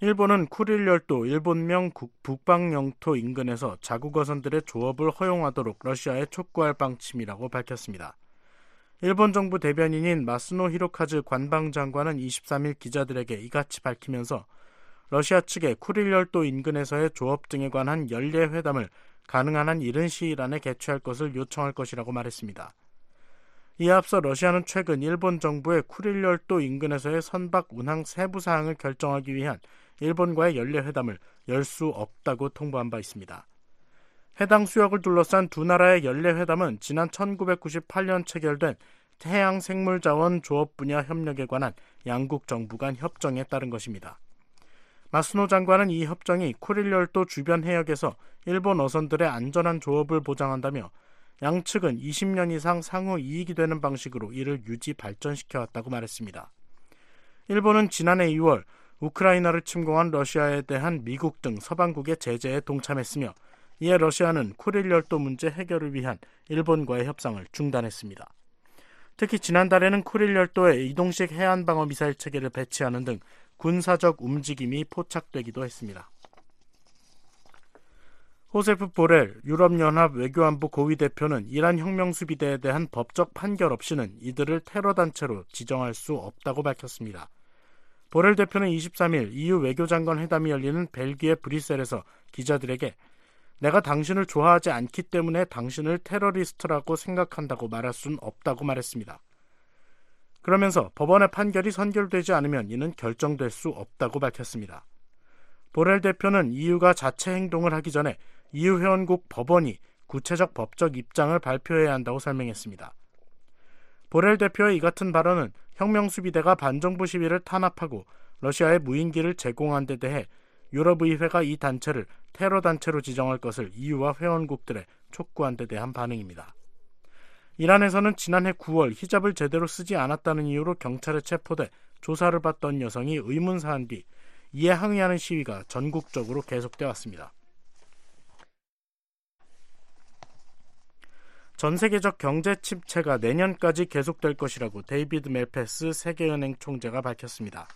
일본은 쿠릴 열도 일본명 북방 영토 인근에서 자국 어선들의 조업을 허용하도록 러시아에 촉구할 방침이라고 밝혔습니다. 일본 정부 대변인인 마스노 히로카즈 관방장관은 23일 기자들에게 이같이 밝히면서 러시아 측에 쿠릴 열도 인근에서의 조업 등에 관한 연례 회담을 가능한 한 이른 시일 안에 개최할 것을 요청할 것이라고 말했습니다. 이에 앞서 러시아는 최근 일본 정부의 쿠릴 열도 인근에서의 선박 운항 세부 사항을 결정하기 위한 일본과의 연례 회담을 열 수 없다고 통보한 바 있습니다. 해당 수역을 둘러싼 두 나라의 연례 회담은 지난 1998년 체결된 해양 생물 자원 조업 분야 협력에 관한 양국 정부 간 협정에 따른 것입니다. 마스노 장관은 이 협정이 쿠릴 열도 주변 해역에서 일본 어선들의 안전한 조업을 보장한다며 양측은 20년 이상 상호 이익이 되는 방식으로 이를 유지 발전시켜 왔다고 말했습니다. 일본은 지난해 2월 우크라이나를 침공한 러시아에 대한 미국 등 서방국의 제재에 동참했으며 이에 러시아는 쿠릴 열도 문제 해결을 위한 일본과의 협상을 중단했습니다. 특히 지난달에는 쿠릴 열도에 이동식 해안 방어 미사일 체계를 배치하는 등 군사적 움직임이 포착되기도 했습니다. 호세프 보렐 유럽연합 외교안보 고위 대표는 이란 혁명수비대에 대한 법적 판결 없이는 이들을 테러 단체로 지정할 수 없다고 밝혔습니다. 보렐 대표는 23일 EU 외교장관 회담이 열리는 벨기에 브뤼셀에서 기자들에게 내가 당신을 좋아하지 않기 때문에 당신을 테러리스트라고 생각한다고 말할 수는 없다고 말했습니다. 그러면서 법원의 판결이 선결되지 않으면 이는 결정될 수 없다고 밝혔습니다. 보렐 대표는 EU가 자체 행동을 하기 전에 EU 회원국 법원이 구체적 법적 입장을 발표해야 한다고 설명했습니다. 보렐 대표의 이 같은 발언은 혁명수비대가 반정부 시위를 탄압하고 러시아에 무인기를 제공한 데 대해 유럽의회가 이 단체를 테러 단체로 지정할 것을 EU와 회원국들에 촉구한 데 대한 반응입니다. 이란에서는 지난해 9월 히잡을 제대로 쓰지 않았다는 이유로 경찰에 체포돼 조사를 받던 여성이 의문사한 뒤 이에 항의하는 시위가 전국적으로 계속돼 왔습니다. 전 세계적 경제 침체가 내년까지 계속될 것이라고 데이비드 맬패스 세계은행 총재가 밝혔습니다.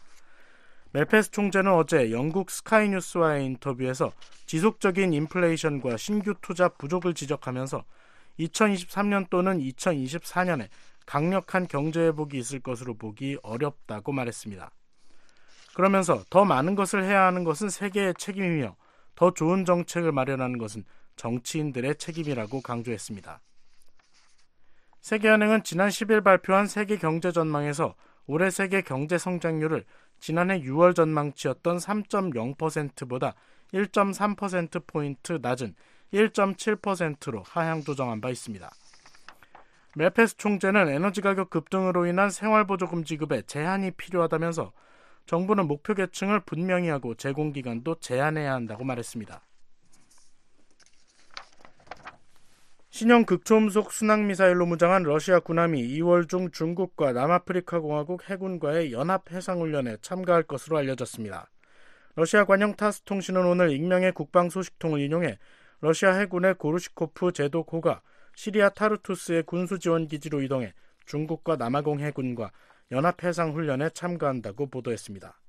멜페스 총재는 어제 영국 스카이뉴스와의 인터뷰에서 지속적인 인플레이션과 신규 투자 부족을 지적하면서 2023년 또는 2024년에 강력한 경제 회복이 있을 것으로 보기 어렵다고 말했습니다. 그러면서 더 많은 것을 해야 하는 것은 세계의 책임이며 더 좋은 정책을 마련하는 것은 정치인들의 책임이라고 강조했습니다. 세계은행은 지난 10일 발표한 세계 경제 전망에서 올해 세계 경제 성장률을 지난해 6월 전망치였던 3.0%보다 1.3%포인트 낮은 1.7%로 하향 조정한 바 있습니다. 멜페스 총재는 에너지 가격 급등으로 인한 생활보조금 지급에 제한이 필요하다면서 정부는 목표 계층을 분명히 하고 제공 기간도 제한해야 한다고 말했습니다. 신형 극초음속 순항 미사일로 무장한 러시아 군함이 2월 중 중국과 남아프리카 공화국 해군과의 연합 해상 훈련에 참가할 것으로 알려졌습니다. 러시아 관영 타스 통신은 오늘 익명의 국방 소식통을 인용해 러시아 해군의 고르시코프 제도코가 시리아 타르투스의 군수 지원 기지로 이동해 중국과 남아공 해군과 연합 해상 훈련에 참가한다고 보도했습니다.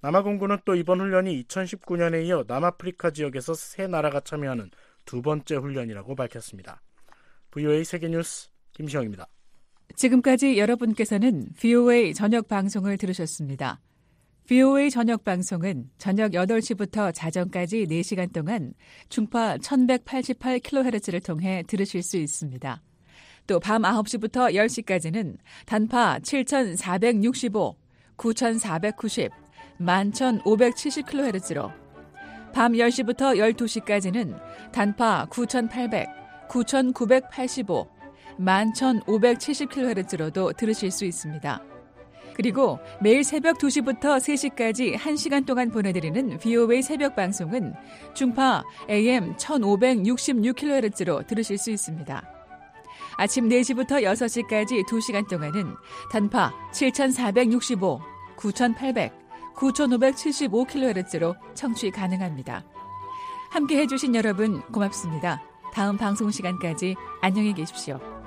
남아공군은 또 이번 훈련이 2019년에 이어 남아프리카 지역에서 세 나라가 참여하는 두 번째 훈련이라고 밝혔습니다. VOA 세계뉴스 김시영입니다. 지금까지 여러분께서는 VOA 저녁 방송을 들으셨습니다. VOA 저녁 방송은 저녁 8시부터 자정까지 4시간 동안 중파 1188kHz를 통해 들으실 수 있습니다. 또 밤 9시부터 10시까지는 단파 7465, 9490, 11570kHz로 밤 10시부터 12시까지는 단파 9800, 9985, 11570kHz로도 들으실 수 있습니다. 그리고 매일 새벽 2시부터 3시까지 1시간 동안 보내드리는 VOA 새벽 방송은 중파 AM 1566kHz로 들으실 수 있습니다. 아침 4시부터 6시까지 2시간 동안은 단파 7465, 9800, 9575kHz로 청취 가능합니다. 함께 해주신 여러분 고맙습니다. 다음 방송 시간까지 안녕히 계십시오.